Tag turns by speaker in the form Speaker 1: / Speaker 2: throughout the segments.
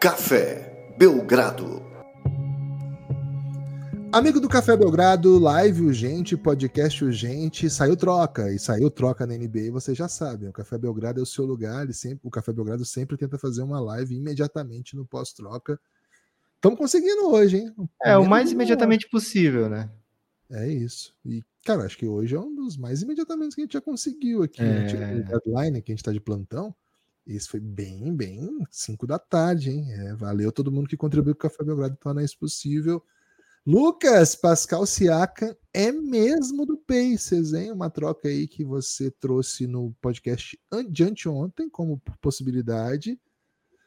Speaker 1: Café Belgrado.
Speaker 2: Amigo do Café Belgrado, live urgente, podcast urgente, saiu troca e saiu troca na NBA, vocês já sabem. O Café Belgrado é o seu lugar, ele sempre, o Café Belgrado sempre tenta fazer uma live imediatamente no pós-troca. Estamos conseguindo hoje, hein?
Speaker 3: É, o mais imediatamente possível, né?
Speaker 2: É isso. E, cara, acho que hoje é um dos mais imediatamente que a gente já conseguiu aqui. Né? É... O deadline que a gente está de plantão. Esse foi bem, bem 5 da tarde, hein? É, valeu todo mundo que contribuiu com o Café Belgrado tornar isso possível. Lucas, Pascal Siaka é mesmo do Pacers, hein? Uma troca aí que você trouxe no podcast de anteontem como possibilidade.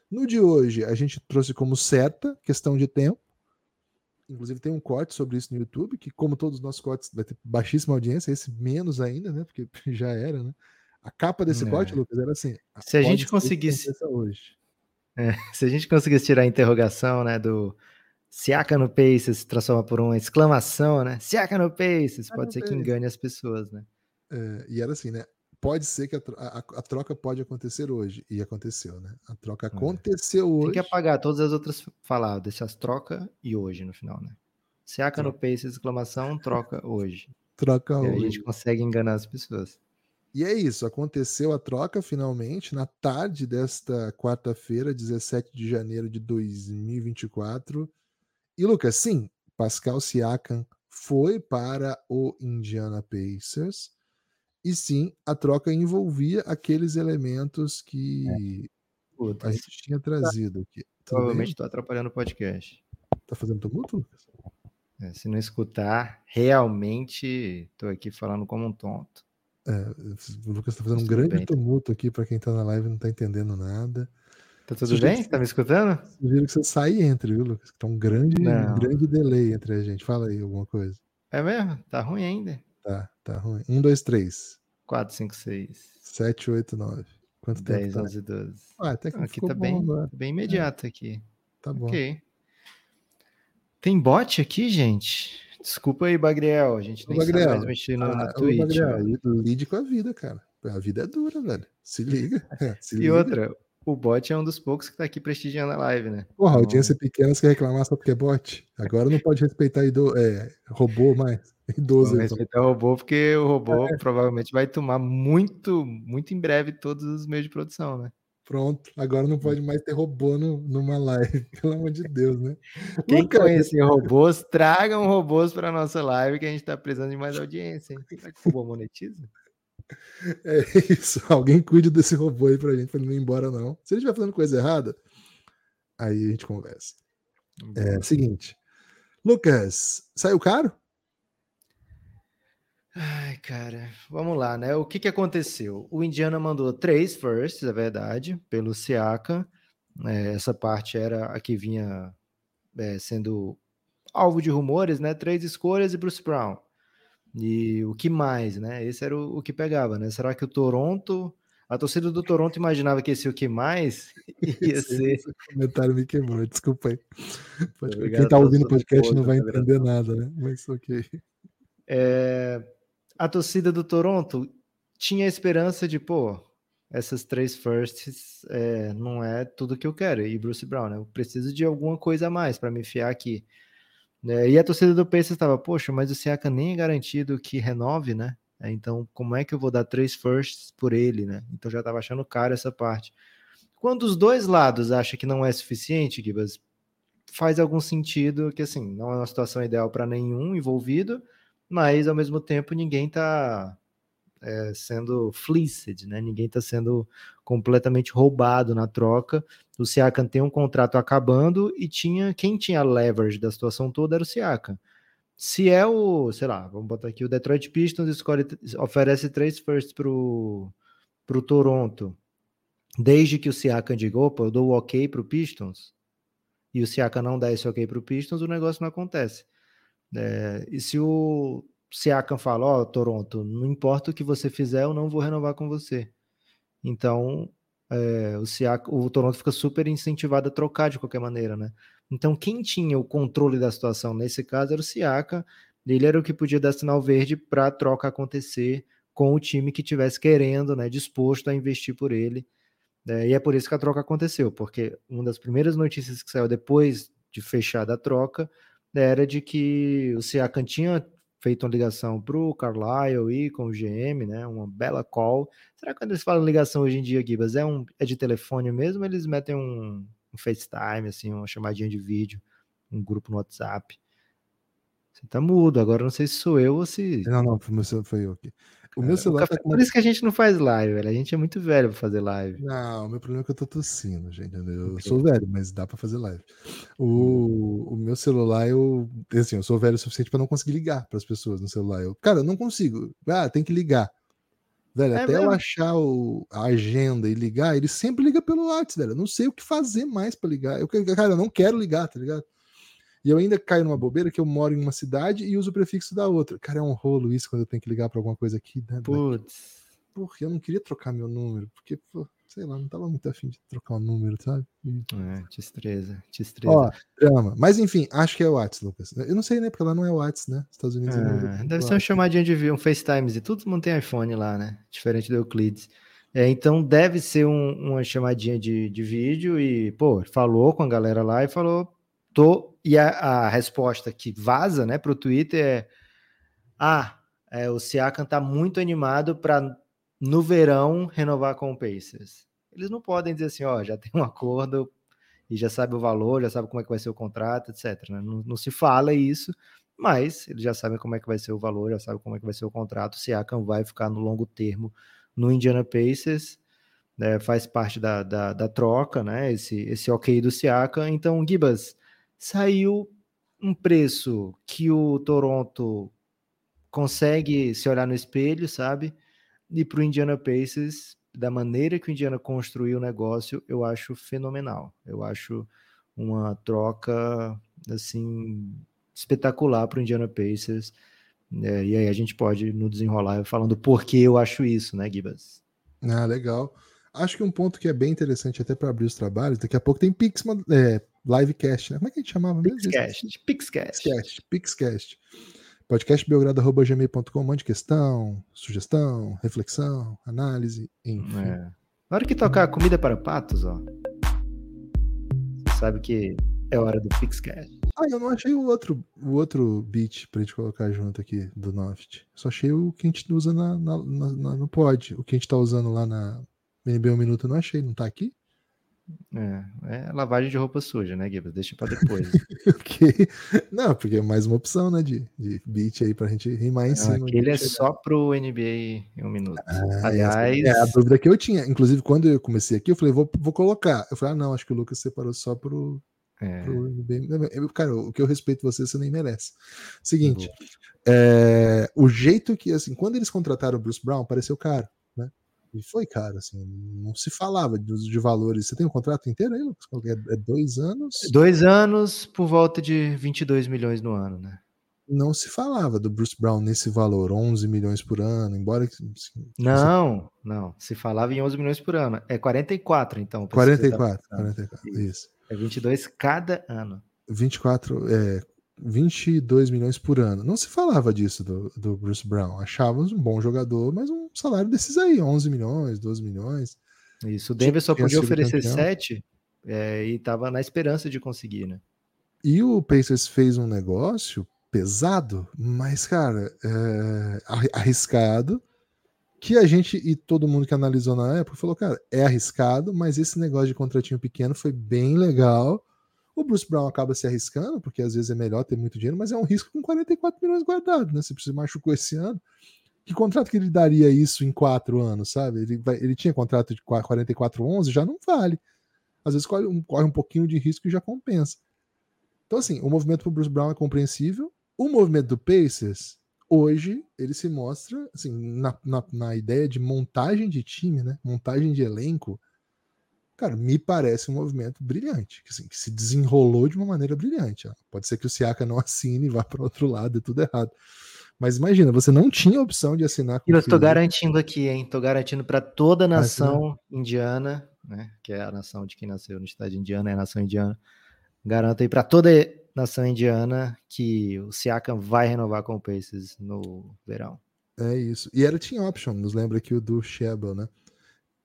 Speaker 2: No de hoje, a gente trouxe como certa, questão de tempo. Inclusive tem um corte sobre isso no YouTube, que como todos os nossos cortes vai ter baixíssima audiência, esse menos ainda, né? Porque já era, né? A capa desse é. corte, Lucas, era assim.
Speaker 3: Se a gente conseguisse hoje. É, se a gente conseguisse tirar a interrogação, né, do Siaka no Pacers se transforma por uma exclamação, né? Siaka no Pacers, pode ser que engane as pessoas, né?
Speaker 2: É, e era assim, né? Pode ser que a, a, a, troca pode acontecer hoje. E aconteceu, né? A troca é. aconteceu é. hoje.
Speaker 3: Tem que apagar todas as outras faladas, deixar as troca e hoje no final, né? Siaka no Pacers, exclamação, troca hoje.
Speaker 2: Troca
Speaker 3: e
Speaker 2: hoje.
Speaker 3: a gente consegue enganar as pessoas.
Speaker 2: E é isso, aconteceu a troca finalmente na tarde desta quarta-feira, 17 de janeiro de 2024. E Lucas, sim, Pascal Siakam foi para o Indiana Pacers. E sim, a troca envolvia aqueles elementos que é. a gente tinha trazido aqui.
Speaker 3: Provavelmente estou atrapalhando o podcast.
Speaker 2: Tá fazendo tumulto, Lucas?
Speaker 3: É, se não escutar, realmente estou aqui falando como um tonto.
Speaker 2: É, o Lucas está fazendo um grande bem. tumulto aqui para quem está na live e não está entendendo nada.
Speaker 3: Tá tudo bem? Está me escutando?
Speaker 2: Sugiro que você saia e entre, viu, Lucas? Tá um grande, um grande delay entre a gente. Fala aí alguma coisa.
Speaker 3: É mesmo? Tá ruim ainda.
Speaker 2: Tá, tá ruim. 1, 2, 3.
Speaker 3: 4, 5, 6.
Speaker 2: 7, 8, 9. Quanto 10,
Speaker 3: tempo? 10, 11, 12.
Speaker 2: Ah, até que
Speaker 3: aqui tá bem, agora. bem imediato é. aqui.
Speaker 2: Tá bom.
Speaker 3: Ok. Tem bot aqui, gente? Desculpa aí, Bagriel. A gente nem Bagriel, sabe mais mexer no, ah, Twitch. Bagriel,
Speaker 2: lide com a vida, cara. A vida é dura, velho. Se liga. Se
Speaker 3: e
Speaker 2: liga.
Speaker 3: outra, o bot é um dos poucos que tá aqui prestigiando a live, né?
Speaker 2: Porra, então... audiência pequena, você quer reclamar só porque é bot? Agora não pode respeitar ido... é, robô mais. Idoso.
Speaker 3: Então. respeitar o robô, porque o robô é. provavelmente vai tomar muito, muito em breve todos os meios de produção, né?
Speaker 2: Pronto, agora não pode mais ter robô no, numa live, pelo amor de Deus, né?
Speaker 3: Quem Nunca... conhecer robôs, tragam robôs para nossa live que a gente está precisando de mais audiência. Hein? Será que o robô monetiza?
Speaker 2: É isso. Alguém cuide desse robô aí pra gente, pra ele não ir embora, não. Se ele estiver fazendo coisa errada, aí a gente conversa. É seguinte. Lucas, saiu caro?
Speaker 3: Ai, cara, vamos lá, né? O que, que aconteceu? O Indiana mandou três firsts, é verdade, pelo Siaka. É, essa parte era a que vinha é, sendo alvo de rumores, né? Três escolhas e Bruce Brown. E o que mais, né? Esse era o, o, que pegava, né? Será que o Toronto. A torcida do Toronto imaginava que esse o que mais ia ser. Esse
Speaker 2: comentário me queimou, desculpa aí. Quem tá ouvindo o podcast não vai entender nada, né? Mas ok.
Speaker 3: É, a torcida do Toronto tinha a esperança de, pô, essas três firsts é, não é tudo que eu quero. E Bruce Brown, né? Eu preciso de alguma coisa a mais para me fiar aqui. É, e a torcida do Pacers estava, poxa, mas o Siaka nem é garantido que renove, né? É, então, como é que eu vou dar três firsts por ele, né? Então já estava achando caro essa parte. Quando os dois lados acham que não é suficiente, Gibas, faz algum sentido que assim, não é uma situação ideal para nenhum envolvido, mas ao mesmo tempo ninguém está é, sendo fleeced, né? Ninguém está sendo completamente roubado na troca. O Siakam tem um contrato acabando e tinha quem tinha leverage da situação toda era o Siakam. Se é o, sei lá, vamos botar aqui o Detroit Pistons escolhe, oferece três firsts pro pro Toronto, desde que o Siakam diga, opa, eu dou o ok pro Pistons, e o Siakam não dá esse ok pro Pistons, o negócio não acontece. É, e se o Siakam fala, ó, oh, Toronto, não importa o que você fizer, eu não vou renovar com você. Então, é, o, Siak, o Toronto fica super incentivado a trocar de qualquer maneira, né? Então, quem tinha o controle da situação nesse caso era o Siaka. Ele era o que podia dar sinal verde para a troca acontecer com o time que tivesse querendo, né, disposto a investir por ele. É, e é por isso que a troca aconteceu, porque uma das primeiras notícias que saiu depois de fechada a troca era de que o Siakam tinha feito uma ligação para o Carlisle e com o GM, né? Uma bela call. Será que quando eles falam ligação hoje em dia, Gibas, é, um, é de telefone mesmo? Eles metem um, um FaceTime, assim, uma chamadinha de vídeo, um grupo no WhatsApp? Você tá mudo, agora não sei se sou eu ou se.
Speaker 2: Não, não, foi eu aqui. O meu celular
Speaker 3: tá com... Por isso que a gente não faz live, velho. A gente é muito velho pra fazer live.
Speaker 2: Não, o meu problema é que eu tô tossindo, gente. Eu sou velho, mas dá pra fazer live. O, o meu celular, eu. Assim, eu sou velho o suficiente pra não conseguir ligar pras pessoas no celular. Eu, cara, eu não consigo. Ah, tem que ligar. Velho, é até mesmo? eu achar o, a agenda e ligar, ele sempre liga pelo WhatsApp, velho. Eu não sei o que fazer mais pra ligar. Eu, cara, eu não quero ligar, tá ligado? E eu ainda caio numa bobeira que eu moro em uma cidade e uso o prefixo da outra. Cara, é um rolo isso quando eu tenho que ligar para alguma coisa aqui. Né?
Speaker 3: Putz.
Speaker 2: Porque eu não queria trocar meu número, porque, pô, sei lá, não tava muito afim de trocar o número, sabe?
Speaker 3: E... É, destreza, destreza.
Speaker 2: Ó, drama. Mas enfim, acho que é o WhatsApp, Lucas. Eu não sei, né? Porque lá não é o WhatsApp, né? Estados Unidos é,
Speaker 3: é Deve ser uma chamadinha de um FaceTime e tudo mundo tem iPhone lá, né? Diferente do Euclides. É, então deve ser um, uma chamadinha de, de vídeo e, pô, falou com a galera lá e falou: tô e a, a resposta que vaza né, para o Twitter é: Ah, é, o Siakam está muito animado para no verão renovar com o Pacers. Eles não podem dizer assim, ó, já tem um acordo e já sabe o valor, já sabe como é que vai ser o contrato, etc. Né? Não, não, se fala isso, mas eles já sabem como é que vai ser o valor, já sabem como é que vai ser o contrato. O Siakam vai ficar no longo termo no Indiana Pacers, né, faz parte da, da, da, troca, né? Esse, esse ok do Siakam. Então, Gibas, saiu um preço que o Toronto consegue se olhar no espelho, sabe? E para o Indiana Pacers, da maneira que o Indiana construiu o negócio, eu acho fenomenal. Eu acho uma troca assim espetacular para o Indiana Pacers. É, e aí a gente pode no desenrolar falando por que eu acho isso, né, Gibas?
Speaker 2: Ah, legal. Acho que um ponto que é bem interessante até para abrir os trabalhos, daqui a pouco tem Pix, é, livecast, né? Como é que a gente chamava
Speaker 3: mesmo? Pixcast. Pixcast.
Speaker 2: Pixcast. Pixcast. Podcastbelgrado.gmail.com, um monte de questão, sugestão, reflexão, análise, enfim. É.
Speaker 3: Na hora que tocar comida para patos, ó. Você sabe que é hora do Pixcast.
Speaker 2: Ah, eu não achei o outro, o outro beat pra gente colocar junto aqui do Noft. Só achei o que a gente usa na, na, na, no pod. O que a gente tá usando lá na NBA 1 Minuto, eu não achei. Não tá aqui?
Speaker 3: É, é lavagem de roupa suja, né, Gibbs? Deixa para depois.
Speaker 2: okay. Não, porque é mais uma opção, né, de, de beat aí pra gente rimar em cima.
Speaker 3: Aquele é só pro NBA em um minuto. Ah, Aliás.
Speaker 2: É a dúvida que eu tinha. Inclusive, quando eu comecei aqui, eu falei, vou, vou colocar. Eu falei, ah, não, acho que o Lucas separou só pro, é. pro NBA. Eu, cara, o que eu respeito você, você nem merece. Seguinte, é, o jeito que, assim, quando eles contrataram o Bruce Brown, pareceu caro. E foi caro, assim, não se falava de, de valores. Você tem um contrato inteiro aí, Lucas? É, é dois anos?
Speaker 3: Dois anos por volta de 22 milhões no ano, né?
Speaker 2: Não se falava do Bruce Brown nesse valor, 11 milhões por ano, embora. Assim,
Speaker 3: não, você... não. Se falava em 11 milhões por ano. É 44, então.
Speaker 2: 44, 44, isso. isso.
Speaker 3: É 22 cada ano.
Speaker 2: 24, é, 22 milhões por ano. Não se falava disso do, do Bruce Brown. Achávamos um bom jogador, mas um salário desses aí, 11 milhões, 12 milhões.
Speaker 3: Isso, o Denver só podia oferecer campeão. 7 é, e estava na esperança de conseguir, né?
Speaker 2: E o Pacers fez um negócio pesado, mas, cara, é, arriscado, que a gente e todo mundo que analisou na época falou, cara, é arriscado, mas esse negócio de contratinho pequeno foi bem legal o Bruce Brown acaba se arriscando, porque às vezes é melhor ter muito dinheiro, mas é um risco com 44 milhões guardados, né? Se você machucou esse ano, que contrato que ele daria isso em quatro anos, sabe? Ele, vai, ele tinha contrato de 44,11, já não vale. Às vezes corre um, corre um pouquinho de risco e já compensa. Então, assim, o movimento para o Bruce Brown é compreensível. O movimento do Pacers, hoje, ele se mostra, assim, na, na, na ideia de montagem de time, né? Montagem de elenco, cara, me parece um movimento brilhante, que, assim, que se desenrolou de uma maneira brilhante. Ó. Pode ser que o Siaka não assine e vá para outro lado, é tudo errado. Mas imagina, você não tinha opção de assinar
Speaker 3: com Eu estou garantindo aqui, hein? Estou garantindo para toda a nação indiana, né? Que é a nação de quem nasceu no estado de Indiana, é a nação indiana. Garanto aí para toda a nação indiana que o Siakam vai renovar com o Pacers no verão.
Speaker 2: É isso. E era team option, nos lembra aqui o do Shebel, né?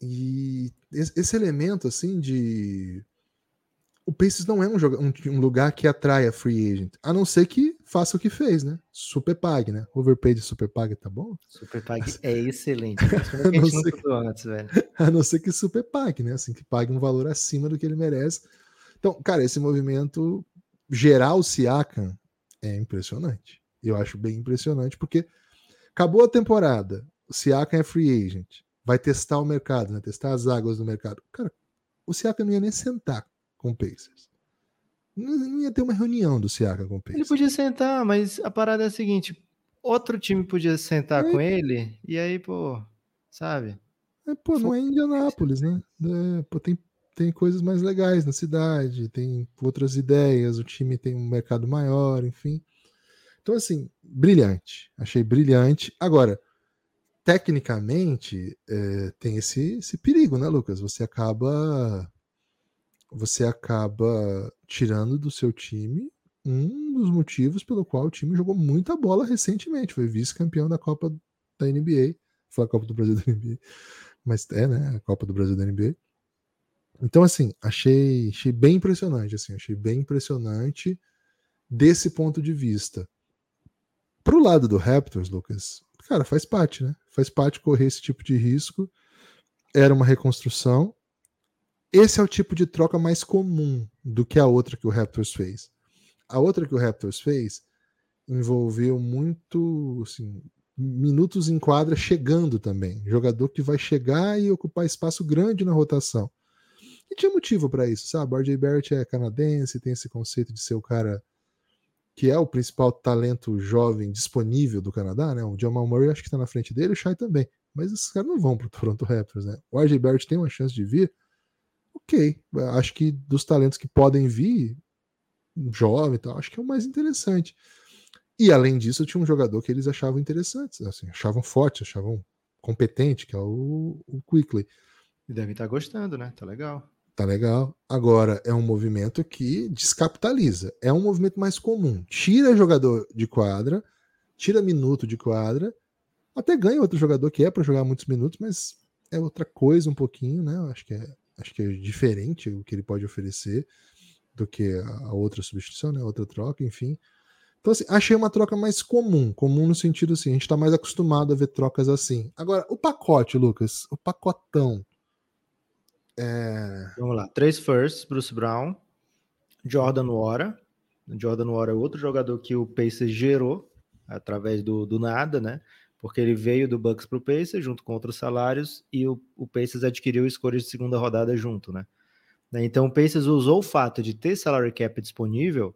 Speaker 2: E esse elemento, assim, de. O Pacers não é um, um, um, lugar que atrai a free agent, a não ser que faça o que fez, né? Super Pag, né? Overpaid Super Pag, tá bom?
Speaker 3: Super Pag é excelente. a, não ser que, antes,
Speaker 2: a não ser que Super Pag, né? Assim, que pague um valor acima do que ele merece. Então, cara, esse movimento gerar o Siakam é impressionante. Eu acho bem impressionante, porque acabou a temporada, o Siakam é free agent, vai testar o mercado, né? testar as águas do mercado. Cara, o Siakam não ia nem sentar com o Pacers. Não, não ia ter uma reunião do Siakam com o Pacers.
Speaker 3: Ele podia sentar, mas a parada é a seguinte, outro time podia sentar é. com ele, e aí, pô, sabe?
Speaker 2: É, pô, não é Indianápolis, né? É, pô, tem tem coisas mais legais na cidade, tem outras ideias, o time tem um mercado maior, enfim. Então, assim, brilhante. Achei brilhante. Agora, tecnicamente, é, tem esse, esse perigo, né, Lucas? Você acaba. Você acaba tirando do seu time um dos motivos pelo qual o time jogou muita bola recentemente. Foi vice-campeão da Copa da NBA. Foi a Copa do Brasil da NBA. Mas é, né? A Copa do Brasil da NBA. Então, assim, achei, achei bem impressionante, assim, achei bem impressionante desse ponto de vista. Pro lado do Raptors, Lucas, cara, faz parte, né? Faz parte correr esse tipo de risco. Era uma reconstrução. Esse é o tipo de troca mais comum do que a outra que o Raptors fez. A outra que o Raptors fez envolveu muito, assim, minutos em quadra chegando também. Jogador que vai chegar e ocupar espaço grande na rotação. E tinha motivo para isso, sabe? O RJ Barrett é canadense, tem esse conceito de ser o cara que é o principal talento jovem disponível do Canadá, né? O Jamal Murray acho que está na frente dele, o Shai também. Mas esses caras não vão para o Toronto Raptors, né? O RJ Barrett tem uma chance de vir. Ok, acho que dos talentos que podem vir, jovem e tal, acho que é o mais interessante. E além disso, tinha um jogador que eles achavam interessante, assim, achavam forte, achavam competente, que é o, o Quickly.
Speaker 3: E devem estar gostando, né? Tá legal.
Speaker 2: Tá legal. Agora, é um movimento que descapitaliza. É um movimento mais comum. Tira jogador de quadra, tira minuto de quadra, até ganha outro jogador que é para jogar muitos minutos, mas é outra coisa um pouquinho, né? Acho que é, acho que é diferente o que ele pode oferecer do que a outra substituição, né? Outra troca, enfim. Então, assim, achei uma troca mais comum. Comum no sentido assim, a gente está mais acostumado a ver trocas assim. Agora, o pacote, Lucas, o pacotão
Speaker 3: é... Vamos lá. Três firsts, Bruce Brown, Jordan Wara. Jordan Wara é outro jogador que o Pacers gerou através do, do nada, né? Porque ele veio do Bucks para o Pacers junto com outros salários e o, o Pacers adquiriu escolhas de segunda rodada junto, né? Então o Pacers usou o fato de ter salary cap disponível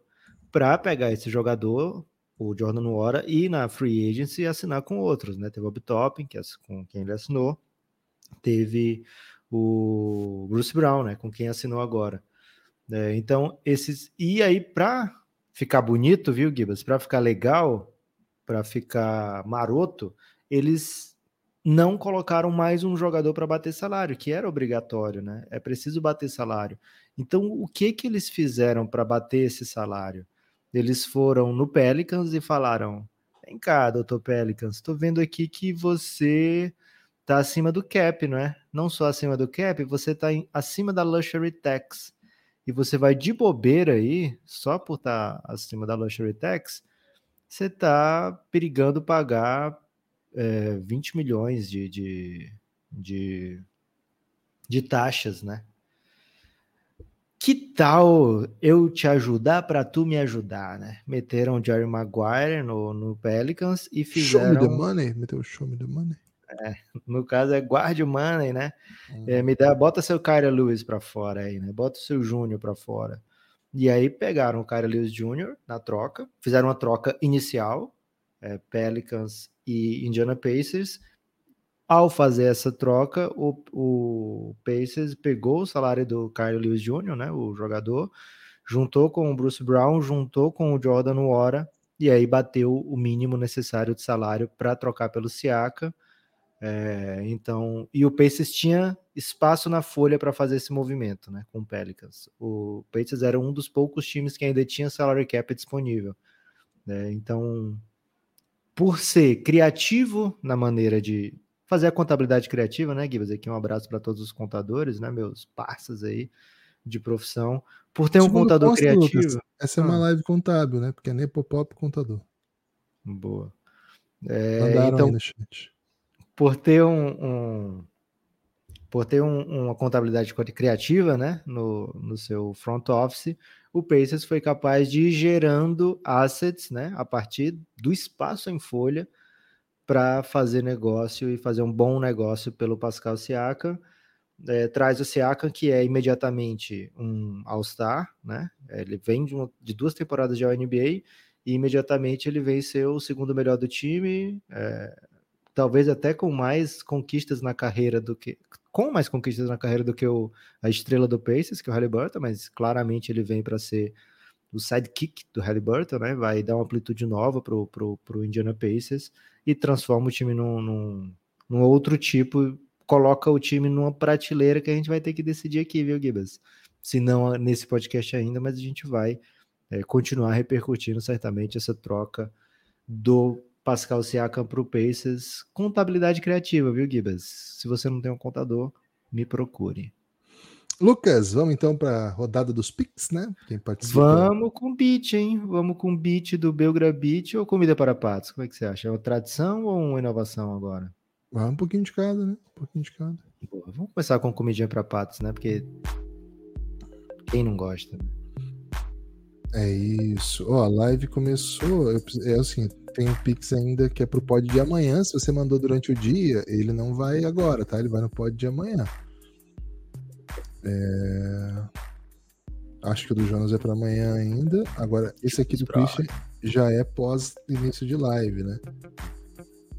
Speaker 3: para pegar esse jogador, o Jordan Wara, e na free agency assinar com outros, né? Teve o Toppin, que é com quem ele assinou, teve o Bruce Brown, né, com quem assinou agora. É, então, esses. E aí, para ficar bonito, viu, Gibas? Para ficar legal, para ficar maroto, eles não colocaram mais um jogador para bater salário, que era obrigatório, né? É preciso bater salário. Então, o que que eles fizeram para bater esse salário? Eles foram no Pelicans e falaram: Vem cá, doutor Pelicans, estou vendo aqui que você tá acima do cap, não é? Não só acima do cap, você tá acima da luxury tax. E você vai de bobeira aí, só por estar tá acima da luxury tax, você tá perigando pagar é, 20 milhões de, de, de, de taxas, né? Que tal eu te ajudar para tu me ajudar, né? Meteram o Jerry Maguire no, no Pelicans e fizeram...
Speaker 2: Show me the money, meteu show me the money.
Speaker 3: É, no caso é guarde o money, né? Uhum. É, me dá, bota seu Kyra Lewis para fora aí, né? Bota o seu Júnior para fora. E aí pegaram o Kyra Lewis Jr. na troca, fizeram uma troca inicial, é, Pelicans e Indiana Pacers. Ao fazer essa troca, o, o Pacers pegou o salário do Kyra Lewis Jr., né? O jogador, juntou com o Bruce Brown, juntou com o Jordan Wara e aí bateu o mínimo necessário de salário para trocar pelo Siaka é, então, e o Pacers tinha espaço na folha para fazer esse movimento, né, com o Pelicans. O Pacers era um dos poucos times que ainda tinha salary cap disponível. Né, então, por ser criativo na maneira de fazer a contabilidade criativa, né, Gibas? Aqui um abraço para todos os contadores, né, meus parceiros aí de profissão, por ter um contador posto, criativo. Lucas,
Speaker 2: essa é uma ah. live contábil, né? Porque é Nepopop contador.
Speaker 3: Boa. É, então, por ter um, um por ter um, uma contabilidade criativa, né, no, no seu front office, o Pacers foi capaz de ir gerando assets, né, a partir do espaço em folha para fazer negócio e fazer um bom negócio pelo Pascal Siakam. É, traz o Siakam, que é imediatamente um All-Star, né? Ele vem de, uma, de, duas temporadas de NBA e imediatamente ele vem ser o segundo melhor do time, é, talvez até com mais conquistas na carreira do que com mais conquistas na carreira do que o, a estrela do Pacers, que é o Halliburton, mas claramente ele vem para ser o sidekick do Halliburton, né? Vai dar uma amplitude nova pro, pro, pro Indiana Pacers e transforma o time num, num, num outro tipo, coloca o time numa prateleira que a gente vai ter que decidir aqui, viu, Gibas? Se não nesse podcast ainda, mas a gente vai é, continuar repercutindo certamente essa troca do Pascal Siakam para o Pacers. Contabilidade criativa, viu, Gibas? Se você não tem um contador, me procure.
Speaker 2: Lucas, vamos então para a rodada dos Pix, né?
Speaker 3: Quem participa? Vamos com beat, hein? Vamos com beat do Belgra Beat ou comida para patos? Como é que você acha? É uma tradição ou uma inovação agora?
Speaker 2: Vamos um pouquinho de cada, né? Um pouquinho de cada.
Speaker 3: Boa, vamos começar com comidinha para patos, né? Porque quem não gosta? Né?
Speaker 2: É isso. Ó, a live começou. É assim, tem um Pix ainda que é pro pod de amanhã. Se você mandou durante o dia, ele não vai agora, tá? Ele vai no pod de amanhã. É... Acho que o do Jonas é para amanhã ainda. Agora, esse aqui do Christian já é pós início de live, né?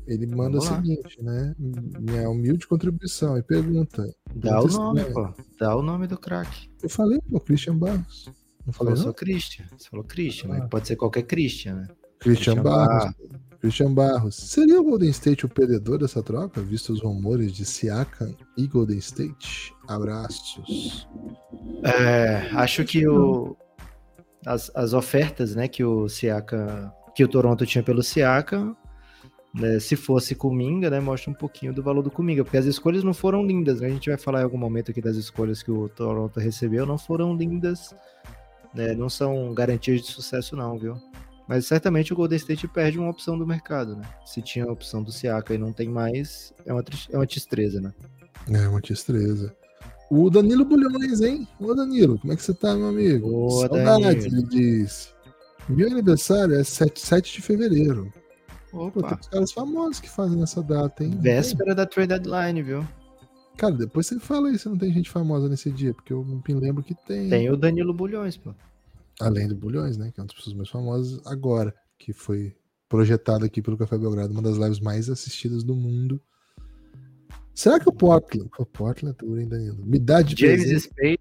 Speaker 2: Ele manda o seguinte, né? Minha humilde contribuição e pergunta.
Speaker 3: Dá o nome, pô. Dá o nome do craque.
Speaker 2: Eu falei, pô, Christian Barros.
Speaker 3: Não falei, Eu sou Christian. Você falou Christian, ah. né? Pode ser qualquer Christian, né?
Speaker 2: Christian, Christian Barros. Barros. Christian Barros. Seria o Golden State o perdedor dessa troca, visto os rumores de Siakam e Golden State? Abraços.
Speaker 3: É, acho que o, as, as ofertas né, que o Siakam, que o Toronto tinha pelo Siakam, né, se fosse Kuminga, né, mostra um pouquinho do valor do Kuminga, porque as escolhas não foram lindas. Né? A gente vai falar em algum momento aqui das escolhas que o Toronto recebeu, não foram lindas, né, não são garantias de sucesso não, viu? Mas certamente o Golden State perde uma opção do mercado, né? Se tinha a opção do Siaka e não tem mais, é uma, é uma tristeza, né?
Speaker 2: É uma tristeza. O Danilo Bulhões, hein? Ô Danilo, como é que você tá, meu amigo?
Speaker 3: Saudades,
Speaker 2: ele disse. Meu aniversário é 7, 7 de fevereiro.
Speaker 3: Opa. Pô,
Speaker 2: tem uns caras famosos que fazem nessa data, hein?
Speaker 3: Véspera da trade deadline, viu?
Speaker 2: Cara, depois você fala aí se não tem gente famosa nesse dia, porque eu me lembro que tem.
Speaker 3: Tem o Danilo Bulhões, pô.
Speaker 2: Além do Bulhões, né? Que é uma das pessoas mais famosas agora, que foi projetado aqui pelo Café Belgrado, uma das lives mais assistidas do mundo. Será que o Portland. O Portland é hein, Danilo? Me dá de
Speaker 3: James Spade,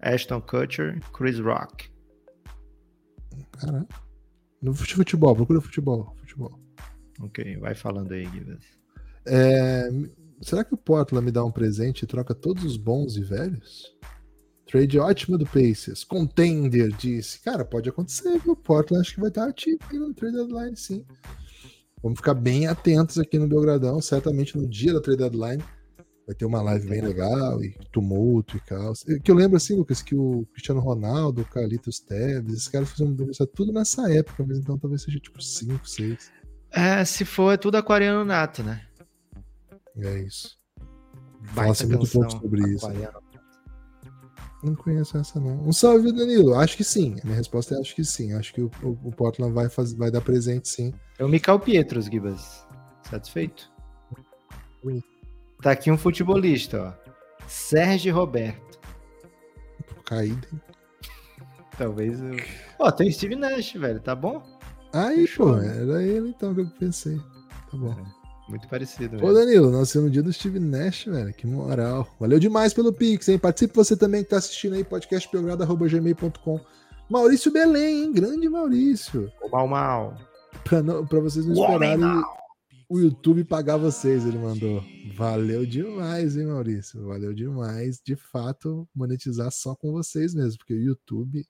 Speaker 3: Ashton Kutcher, Chris Rock.
Speaker 2: Caraca. No futebol, procura futebol. futebol.
Speaker 3: Ok, vai falando aí, Guilherme.
Speaker 2: É, será que o Portland me dá um presente e troca todos os bons e velhos? Trade ótima do Pacers. Contender disse. Cara, pode acontecer, viu? O Portland acho que vai estar ativo aí no trade deadline, sim. Vamos ficar bem atentos aqui no Belgradão. Certamente no dia da trade deadline vai ter uma live bem legal e tumulto e caos. Que eu lembro assim, Lucas, que o Cristiano Ronaldo, o Carlitos Teves, esses caras fizeram tudo nessa época, mas então talvez seja tipo 5, 6.
Speaker 3: É, se for, é tudo aquariano nato, né?
Speaker 2: É isso. Fala-se muito pouco sobre aquariano. isso. Não conheço essa, não. Um salve, Danilo. Acho que sim. A minha resposta é acho que sim. Acho que o, o, o Portland vai, vai dar presente, sim.
Speaker 3: É o Michael Pietros, Gibas. Satisfeito? Tá aqui um futebolista, ó. Sérgio Roberto.
Speaker 2: Caído?
Speaker 3: Talvez eu... Ó, tem Steve Nash, velho. Tá bom?
Speaker 2: Aí, Fechou, pô. Né? Era ele, então, que eu pensei. Tá bom. É.
Speaker 3: Muito parecido.
Speaker 2: Ô, Danilo, nasceu no dia do Steve Nash, velho. Que moral. Valeu demais pelo Pix, hein? Participe você também que tá assistindo aí, podcastpelgrado.gmail.com. Maurício Belém, hein? Grande Maurício.
Speaker 3: O mal mal.
Speaker 2: Pra, não, pra vocês não esperarem o YouTube pagar vocês, ele mandou. Valeu demais, hein, Maurício? Valeu demais. De fato, monetizar só com vocês mesmo, porque o YouTube.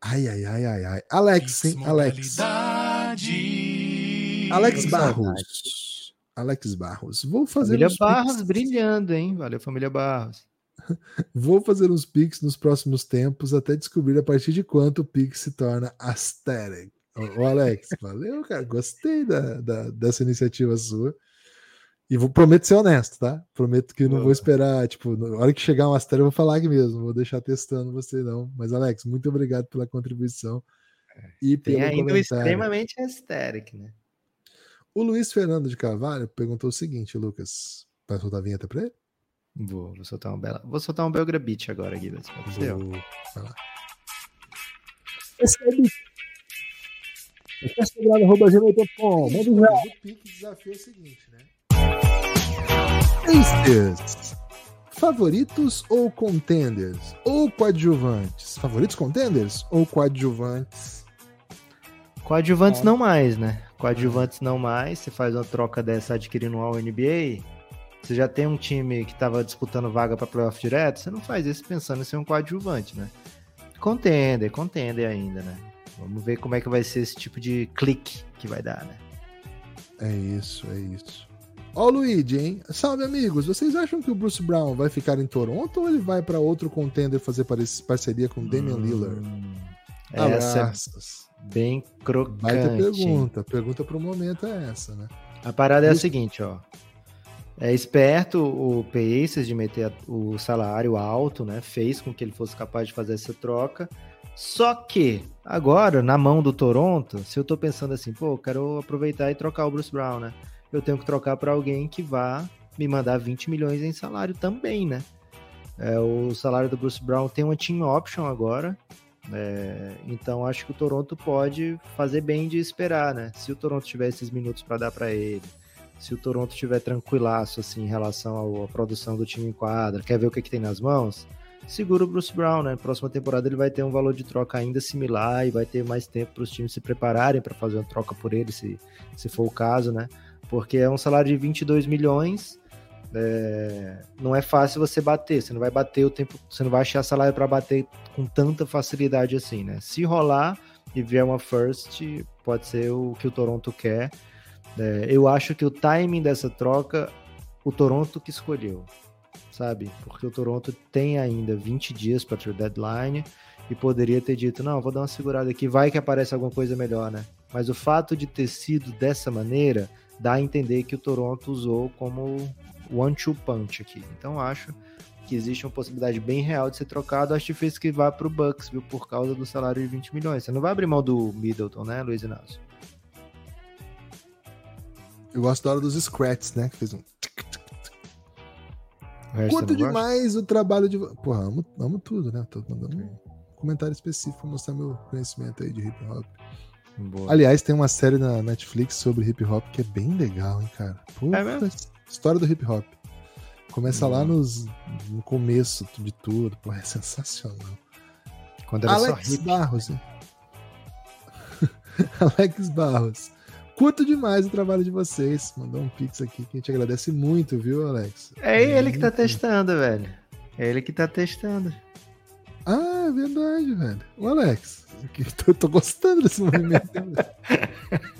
Speaker 2: Ai, ai, ai, ai, ai. Alex, hein? Alex. Alex Barros. Alex Barros. Vou fazer
Speaker 3: Família Barros brilhando, hein? Valeu, família Barros.
Speaker 2: Vou fazer uns Pix nos próximos tempos até descobrir a partir de quanto o Pix se torna aesthetic. Ô, Alex, valeu, cara. Gostei da, da, dessa iniciativa sua. E vou, prometo ser honesto, tá? Prometo que não vou esperar, tipo, na hora que chegar uma astéria eu vou falar aqui mesmo, não vou deixar testando você não. Mas, Alex, muito obrigado pela contribuição e
Speaker 3: Tem
Speaker 2: pelo
Speaker 3: ainda o
Speaker 2: comentário.
Speaker 3: extremamente aesthetic, né?
Speaker 2: O Luiz Fernando de Carvalho perguntou o seguinte, Lucas, vai soltar a vinheta pra ele?
Speaker 3: Vou, vou soltar um bela. Vou soltar um Belgra Beat agora, Guilherme. Pode ser? ó.
Speaker 2: Vou- vai lá.
Speaker 4: gmail.com. Manda um
Speaker 2: Mas o desafio é o seguinte, né? Tasters. Favoritos ou contenders? Ou coadjuvantes? Favoritos contenders ou coadjuvantes?
Speaker 3: Coadjuvantes não mais, né? Coadjuvantes não mais. Você faz uma troca dessa adquirindo um All-NBA. Você já tem um time que estava disputando vaga para playoff direto. Você não faz isso pensando em ser um coadjuvante, né? Contender, contender ainda, né? Vamos ver como é que vai ser esse tipo de clique que vai dar, né?
Speaker 2: É isso, é isso. Ó o Luigi, hein? Salve, amigos. Vocês acham que o Bruce Brown vai ficar em Toronto ou ele vai para outro contender fazer parceria com Damian Lillard?
Speaker 3: Hum, Essa
Speaker 2: Abraços.
Speaker 3: é bem crocante.
Speaker 2: Baita pergunta. Pergunta pro momento é essa, né?
Speaker 3: A parada é a seguinte, ó. É esperto o Pacers de meter a- o salário alto, né? Fez com que ele fosse capaz de fazer essa troca. Só que, agora, na mão do Toronto, se eu tô pensando assim, pô, eu quero aproveitar e trocar o Bruce Brown, né? Eu tenho que trocar para alguém que vá me mandar 20 milhões em salário também, né? É, o salário do Bruce Brown tem uma team option agora. É, então acho que o Toronto pode fazer bem de esperar, né? Se o Toronto tiver esses minutos para dar para ele, se o Toronto estiver tranquilaço assim em relação à produção do time em quadra, quer ver o que, que tem nas mãos, segura o Bruce Brown, né? Próxima temporada ele vai ter um valor de troca ainda similar e vai ter mais tempo para os times se prepararem para fazer uma troca por ele, se, se for o caso, né? Porque é um salário de 22 milhões. É, não é fácil você bater, você não vai bater o tempo, você não vai achar salário para bater com tanta facilidade assim, né? Se rolar e vier uma first, pode ser o que o Toronto quer. É, eu acho que o timing dessa troca, o Toronto que escolheu, sabe? Porque o Toronto tem ainda 20 dias para trade deadline e poderia ter dito: não, vou dar uma segurada aqui, vai que aparece alguma coisa melhor, né? Mas o fato de ter sido dessa maneira dá a entender que o Toronto usou como one-two punch aqui. Então acho que existe uma possibilidade bem real de ser trocado. Acho difícil que vá para o Bucks, viu? Por causa do salário de 20 milhões. Você não vai abrir mão do Middleton, né, Luiz Inácio?
Speaker 2: Eu gosto da hora dos scratches, né? Que fez um. Curto
Speaker 3: não gosta?
Speaker 2: demais o trabalho de. Porra, amo, amo tudo, né? Tô mandando um comentário específico pra mostrar meu conhecimento aí de hip hop.
Speaker 3: Boa.
Speaker 2: Aliás, tem uma série na Netflix sobre hip hop que é bem legal, hein, cara? Puta,
Speaker 3: É mesmo?
Speaker 2: História do hip hop. Começa lá
Speaker 3: Hum.
Speaker 2: nos, no começo de tudo, pô, é sensacional.
Speaker 3: Quando era só
Speaker 2: Alex
Speaker 3: hip.
Speaker 2: Barros, hein? Alex Barros. Curto demais o trabalho de vocês. Mandou um pix aqui que a gente agradece muito, viu, Alex?
Speaker 3: É ele que tá testando, velho. É ele que tá testando.
Speaker 2: Ah, é verdade, velho. O Alex. que Tô, gostando desse movimento.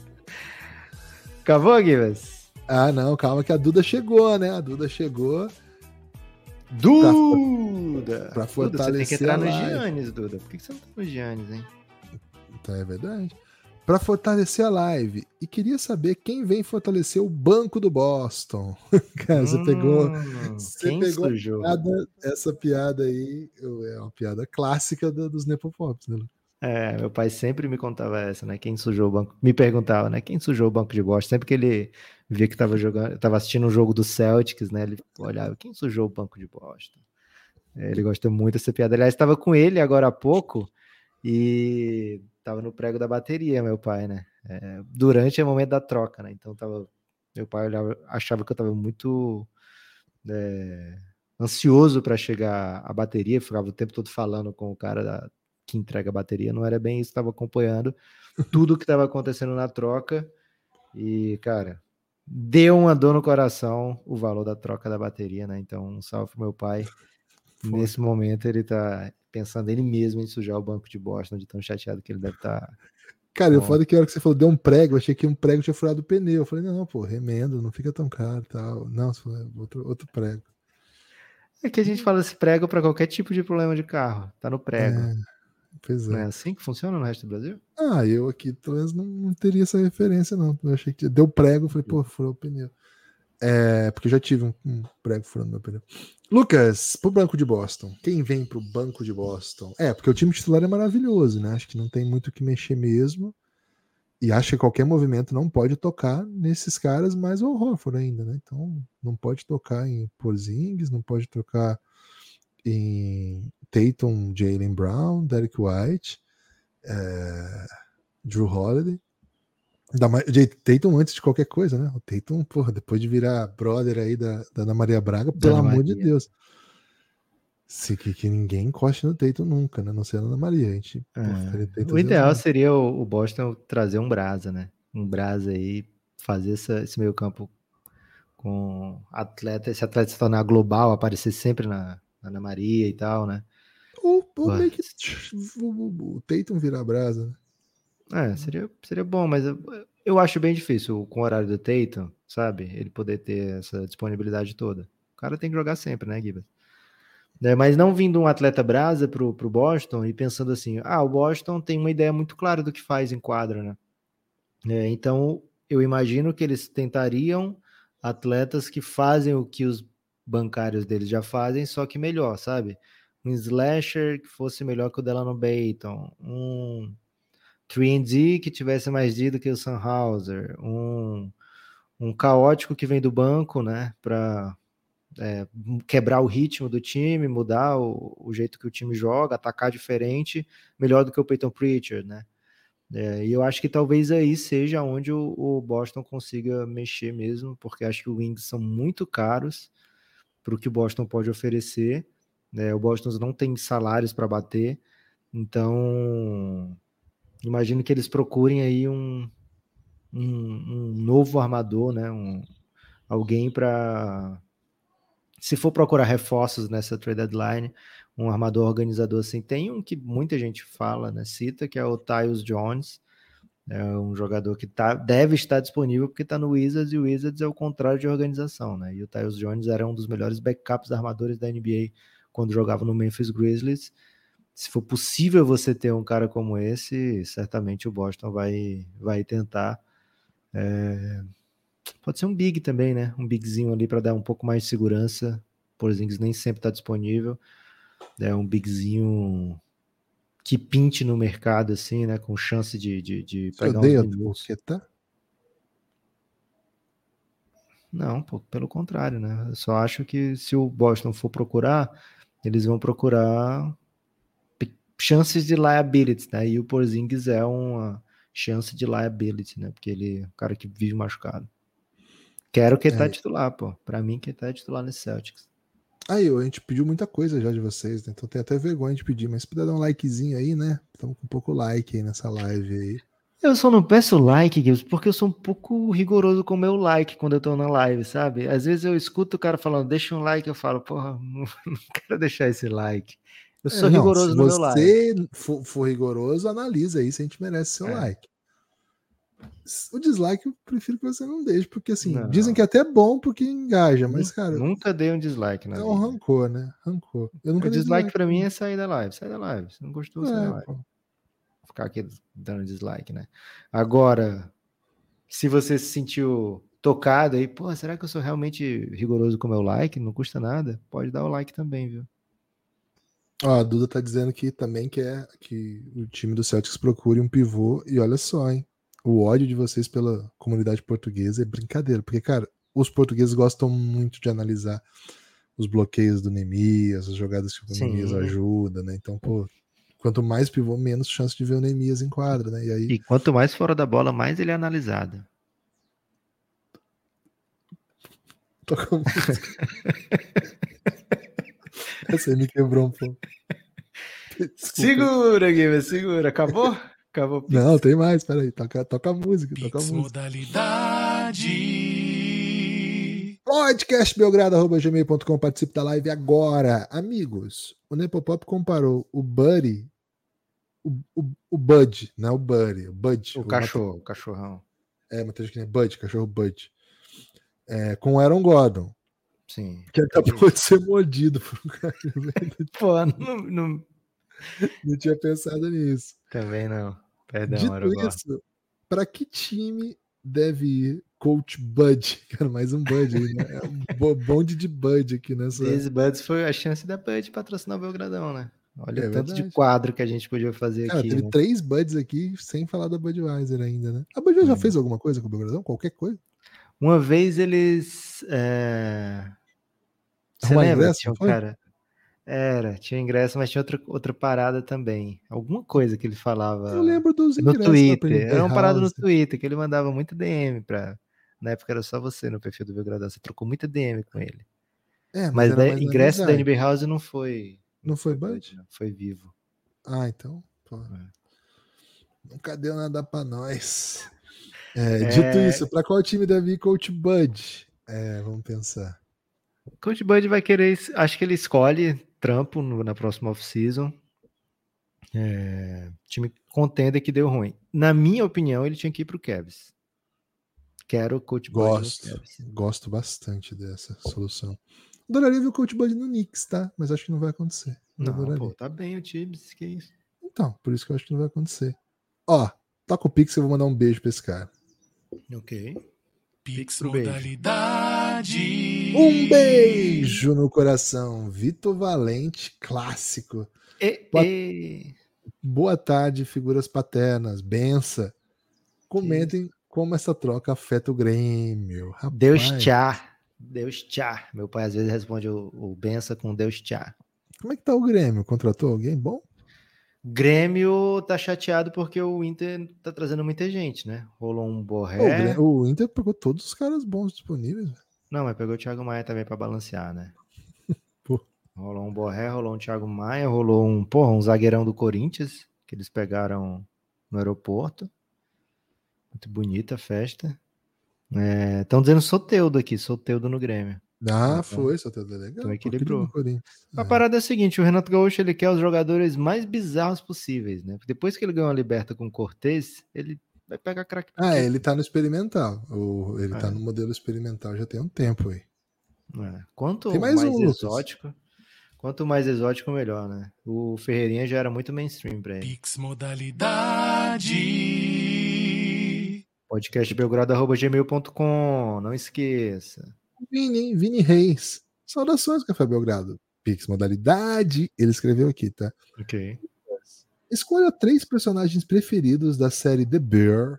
Speaker 3: Acabou, Givas?
Speaker 2: Ah, não, calma que a Duda chegou, né? A Duda chegou
Speaker 3: Duda!
Speaker 2: pra
Speaker 3: Duda, você tem que
Speaker 2: fortalecer
Speaker 3: entrar no. Giannis, Duda. Por que você não tá no Giannis, hein?
Speaker 2: Então é verdade. Pra fortalecer a live. E queria saber quem vem fortalecer o banco do Boston. Cara, você pegou.
Speaker 3: Hum,
Speaker 2: você
Speaker 3: Quem
Speaker 2: pegou piada- essa piada aí é uma piada clássica da- dos Nepopops, né? Lu?
Speaker 3: É, meu pai sempre me contava essa, né? Quem sujou o banco. Me perguntava, né? Quem sujou o banco de Boston? Sempre que ele via que tava jogando, tava assistindo um jogo do Celtics, né? Ele olhava, quem sujou o banco de Boston? É, ele gosta muito dessa piada. Aliás, estava com ele agora há pouco e tava no prego da bateria, meu pai, né? É, durante o momento da troca, né? Então tava. Meu pai olhava, achava que eu tava muito é, ansioso para chegar a bateria, ficava o tempo todo falando com o cara da, que entrega a bateria, não era bem isso, estava acompanhando tudo que estava acontecendo na troca e, cara, deu uma dor no coração o valor da troca da bateria, né? Então, um salve pro meu pai. Nesse momento ele tá pensando ele mesmo em sujar o banco de Boston, de tão chateado que ele deve estar
Speaker 2: Cara, eu
Speaker 3: Bom.
Speaker 2: falei que a hora que você falou deu um prego, eu achei que um prego tinha furado o pneu. Eu falei, não, pô, remendo, não fica tão caro e tal. Não, é outro, outro prego.
Speaker 3: É que a gente fala esse prego para qualquer tipo de problema de carro. Tá no prego.
Speaker 2: É, pois
Speaker 3: Não
Speaker 2: é.
Speaker 3: é assim que funciona no resto do Brasil?
Speaker 2: Ah, eu aqui talvez não, não teria essa referência, não. Eu achei que deu prego, falei, pô, furou o pneu. É, porque eu já tive um, um prego furando meu pneu. Lucas, pro banco de Boston. Quem vem pro banco de Boston? É, porque o time titular é maravilhoso, né? Acho que não tem muito o que mexer mesmo. E acho que qualquer movimento não pode tocar nesses caras, mais o Horford ainda, né? Então não pode tocar em Porzingis, não pode tocar em Tatum, Jalen Brown, Derek White, é, Drew Holiday. Da, de Tatum antes de qualquer coisa, né? O Tatum, porra, depois de virar brother aí da, da Ana Maria Braga, pelo
Speaker 3: Ana
Speaker 2: amor de
Speaker 3: Maria.
Speaker 2: Deus. Se, que, que ninguém encoste no Tatum nunca, né? Não sei a Ana Maria. A gente,
Speaker 3: É.
Speaker 2: Tatum
Speaker 3: O ideal
Speaker 2: zero.
Speaker 3: seria o, o Boston trazer um brasa, né? Um brasa aí, fazer essa- esse meio campo com atleta, esse atleta se tornar global, aparecer sempre na na Ana Maria e tal, né?
Speaker 2: Ou, ou meio que o, o- o Tatum virar brasa, né?
Speaker 3: É, seria, seria bom, mas eu, eu acho bem difícil com o horário do Tatum, sabe? Ele poder ter essa disponibilidade toda. O cara tem que jogar sempre, né, Gibas? É, mas não vindo um atleta brasa pro, pro Boston e pensando assim, ah, o Boston tem uma ideia muito clara do que faz em quadra, né? É, então, eu imagino que eles tentariam atletas que fazem o que os bancários deles já fazem, só que melhor, sabe? Um slasher que fosse melhor que o Delano Bayton, um 3D que tivesse mais D do que o Sunhauser, um, um caótico que vem do banco, né, para quebrar o ritmo do time, mudar o, o jeito que o time joga, atacar diferente, melhor do que o Peyton Pritchard, né? É, e eu acho que talvez aí seja onde o, o Boston consiga mexer mesmo, porque acho que os Wings são muito caros para o que o Boston pode oferecer. Né? o Boston não tem salários para bater, então imagino que eles procurem aí um, um, um novo armador, né? Um, alguém para se for procurar reforços nessa trade deadline, um armador organizador assim, tem um que muita gente fala, né, cita, que é o Tyus Jones, é um jogador que tá, deve estar disponível porque está no Wizards e o Wizards é o contrário de organização, né? E o Tyus Jones era um dos melhores backups armadores da NBA quando jogava no Memphis Grizzlies. Se for possível você ter um cara como esse, certamente o Boston vai, vai tentar. É, Pode ser um big também, né? Um bigzinho ali para dar um pouco mais de segurança. Porzingis nem sempre está disponível. É um bigzinho que pinte no mercado, assim, né? Com chance de, de, de
Speaker 2: Você
Speaker 3: pegar uns minutos.
Speaker 2: Paquetá?
Speaker 3: Não, pô, pelo contrário, né? Eu só acho que se o Boston for procurar, eles vão procurar chances de liability, né? E o Porzingis é uma chance de liability, né? Porque ele é um cara que vive machucado. Quero que ele tá
Speaker 2: É.
Speaker 3: titular, pô. Pra mim, que ele tá titular nesse Celtics.
Speaker 2: Aí, a gente pediu muita coisa já de vocês, né? Então tem até vergonha de pedir, mas se puder dar um likezinho aí, né? Estamos com um pouco like aí nessa live aí.
Speaker 3: Eu só não peço like, Gibbs, porque eu sou um pouco rigoroso com o meu like quando eu tô na live, sabe? Às vezes eu escuto o cara falando, deixa um like, eu falo, porra, não, não quero deixar esse like. Eu sou
Speaker 2: É, não,
Speaker 3: rigoroso
Speaker 2: se
Speaker 3: no meu like.
Speaker 2: você for, for rigoroso, analisa aí se a gente merece seu
Speaker 3: É.
Speaker 2: like. O dislike eu prefiro que você não deixe, porque assim,
Speaker 3: Não.
Speaker 2: dizem que até é bom porque engaja, mas, cara,
Speaker 3: Nunca dei um dislike na
Speaker 2: é um rancor, né? Rancor. Eu nunca
Speaker 3: O
Speaker 2: dei
Speaker 3: dislike pra mim é sair da live. Sai da live. Se não gostou, sai da
Speaker 2: É,
Speaker 3: live.
Speaker 2: pô.
Speaker 3: Ficar aqui dando dislike, né? Agora, se você se sentiu tocado aí, pô, será que eu sou realmente rigoroso com o meu like? Não custa nada? Pode dar o like também, viu?
Speaker 2: Ó, a Duda tá dizendo que também quer que o time do Celtics procure um pivô. E olha só, hein? O ódio de vocês pela comunidade portuguesa é brincadeira. Porque, cara, os portugueses gostam muito de analisar os bloqueios do Nemias, as jogadas que o
Speaker 3: Sim.
Speaker 2: Nemias ajuda, né? Então, pô, quanto mais pivô, menos chance de ver o Nemias em quadra, né? E aí,
Speaker 3: E quanto mais fora da bola, mais ele é analisado.
Speaker 2: toca a música. Essa aí me quebrou um pouco. Desculpa.
Speaker 3: Segura, Guilherme, segura. Acabou? Acabou. Pix.
Speaker 2: Não, tem mais, peraí. Toca, toca a música, toca a
Speaker 5: Pix
Speaker 2: música.
Speaker 5: modalidade.
Speaker 2: podcastbelgrado.gmail.com participe da live agora. Amigos, o Nepopop comparou o Buddy, o, o, o Bud, né? O Buddy, o Bud.
Speaker 3: O cachorro, o cachorrão.
Speaker 2: É, Matheus que nem Bud, cachorro Bud. É, com o Aaron Gordon,
Speaker 3: Sim.
Speaker 2: que acabou de ser mordido por um cara.
Speaker 3: Pô, não, não-
Speaker 2: Não tinha pensado nisso.
Speaker 3: também não. Perdão,
Speaker 2: Dito isso, para que time deve ir Coach Bud? Cara, mais um Bud aí, né? É um bo- bonde de Bud aqui nessa.
Speaker 3: Esse Buds foi a chance da Bud patrocinar o Belgradão, né? Olha
Speaker 2: É
Speaker 3: o tanto de quadro que a gente podia fazer
Speaker 2: Cara,
Speaker 3: aqui.
Speaker 2: teve
Speaker 3: né?
Speaker 2: três Buds aqui sem falar da Budweiser ainda, né? A Budweiser já
Speaker 3: Hum.
Speaker 2: fez alguma coisa com o Belgradão? Qualquer coisa?
Speaker 3: Uma vez eles. É... Você
Speaker 2: Arrumar
Speaker 3: lembra?
Speaker 2: ingresso,
Speaker 3: Tinha um cara. Era, tinha ingresso, mas tinha outra, outra parada também. Alguma coisa que ele falava.
Speaker 2: Eu lembro dos
Speaker 3: no
Speaker 2: ingressos. pra
Speaker 3: Twitter. Era uma parada no. Twitter, que ele mandava muito DM pra. Na época era só você no perfil do Belgradão. Você trocou muita DM com ele.
Speaker 2: É,
Speaker 3: Mas
Speaker 2: mais na
Speaker 3: ingresso da. NB House não foi.
Speaker 2: Não foi Bud?
Speaker 3: Foi vivo.
Speaker 2: Ah, então. Pô.
Speaker 3: É.
Speaker 2: Nunca deu nada pra nós. É, Dito
Speaker 3: É.
Speaker 2: isso, pra qual time deve ir Coach Bud? É, vamos pensar.
Speaker 3: Coach Bud vai querer. Acho que ele escolhe trampo no- na próxima off-season. É, time contender que deu ruim. Na minha opinião, ele tinha que ir pro Cavs. Quero o Coach Bud
Speaker 2: Gosto. Gosto bastante dessa solução. Adoraria ver o Coach Bud no Knicks, tá? Mas acho que não vai acontecer.
Speaker 3: Não,
Speaker 2: adoraria.
Speaker 3: pô, tá bem o Tibbs, que isso.
Speaker 2: Então, por isso que eu acho que não vai acontecer. Ó, toca o Pix, eu vou mandar um beijo pra esse cara.
Speaker 3: Ok.
Speaker 5: Pix
Speaker 3: Um beijo.
Speaker 5: modalidade.
Speaker 2: Um beijo no coração. Vitor Valente, clássico.
Speaker 3: E,
Speaker 2: Boa-
Speaker 3: e-
Speaker 2: Boa tarde, figuras paternas. Bença. Comentem como essa troca afeta o Grêmio. Rapaz,
Speaker 3: Deus tchá. Deus tchá. Meu pai às vezes responde o, o benção com Deus tchá.
Speaker 2: Como é que tá o Grêmio? Contratou alguém bom?
Speaker 3: Grêmio tá chateado porque o Inter tá trazendo muita gente, né? Rolou um
Speaker 2: Pô, o,
Speaker 3: Borré.
Speaker 2: Grêmio- o Inter pegou todos os caras bons disponíveis.
Speaker 3: Não, mas pegou o Thiago Maia também pra balancear, né? Rolou um Borré, rolou um Thiago Maia, rolou um, porra, um zagueirão do Corinthians, que eles pegaram no aeroporto. Muito bonita a festa. Estão dizendo Soteudo aqui, Soteudo no Grêmio.
Speaker 2: Ah,
Speaker 3: Então-
Speaker 2: foi, só teu delegado.
Speaker 3: então equilibrou. A
Speaker 2: É.
Speaker 3: parada é a seguinte, o Renato Gaúcho ele quer os jogadores mais bizarros possíveis, né? Depois que ele ganhou a Liberta com o Cortez, ele vai pegar craque.
Speaker 2: Ah, ele tá no experimental. O, ele tá
Speaker 3: É.
Speaker 2: no modelo experimental já tem um tempo aí.
Speaker 3: É. Quanto
Speaker 2: Tem
Speaker 3: mais,
Speaker 2: mais um, Lucas.
Speaker 3: exótico, quanto mais exótico, melhor, né? O Ferreirinha já era muito mainstream pra ele.
Speaker 5: Pix modalidade.
Speaker 3: Podcastbelgrado.gmail.com, não esqueça.
Speaker 2: Vini? Vini Reis. Saudações, Café Belgrado. Pix modalidade. Ele escreveu aqui, tá?
Speaker 3: Ok.
Speaker 2: Escolha três personagens preferidos da série The Bear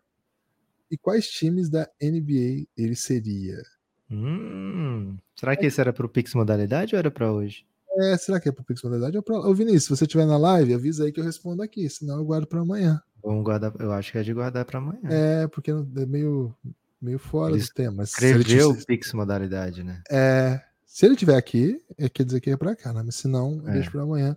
Speaker 2: e quais times da NBA ele seria.
Speaker 3: Hum, será que esse era pro Pix Modalidade ou era pra hoje?
Speaker 2: É, será que é pro Pix modalidade ou pra... Ô, Vinícius, se você estiver na live, avisa aí que eu respondo aqui, senão eu guardo pra amanhã.
Speaker 3: Vamos guardar, eu acho que é de guardar pra amanhã.
Speaker 2: É, porque é meio, meio fora
Speaker 3: Ele
Speaker 2: do tema. Mas se ele,
Speaker 3: Escreveu Pix Modalidade, né?
Speaker 2: é, se ele tiver aqui, é, quer dizer que é pra cá, né? Mas se não,
Speaker 3: É.
Speaker 2: deixo pra amanhã.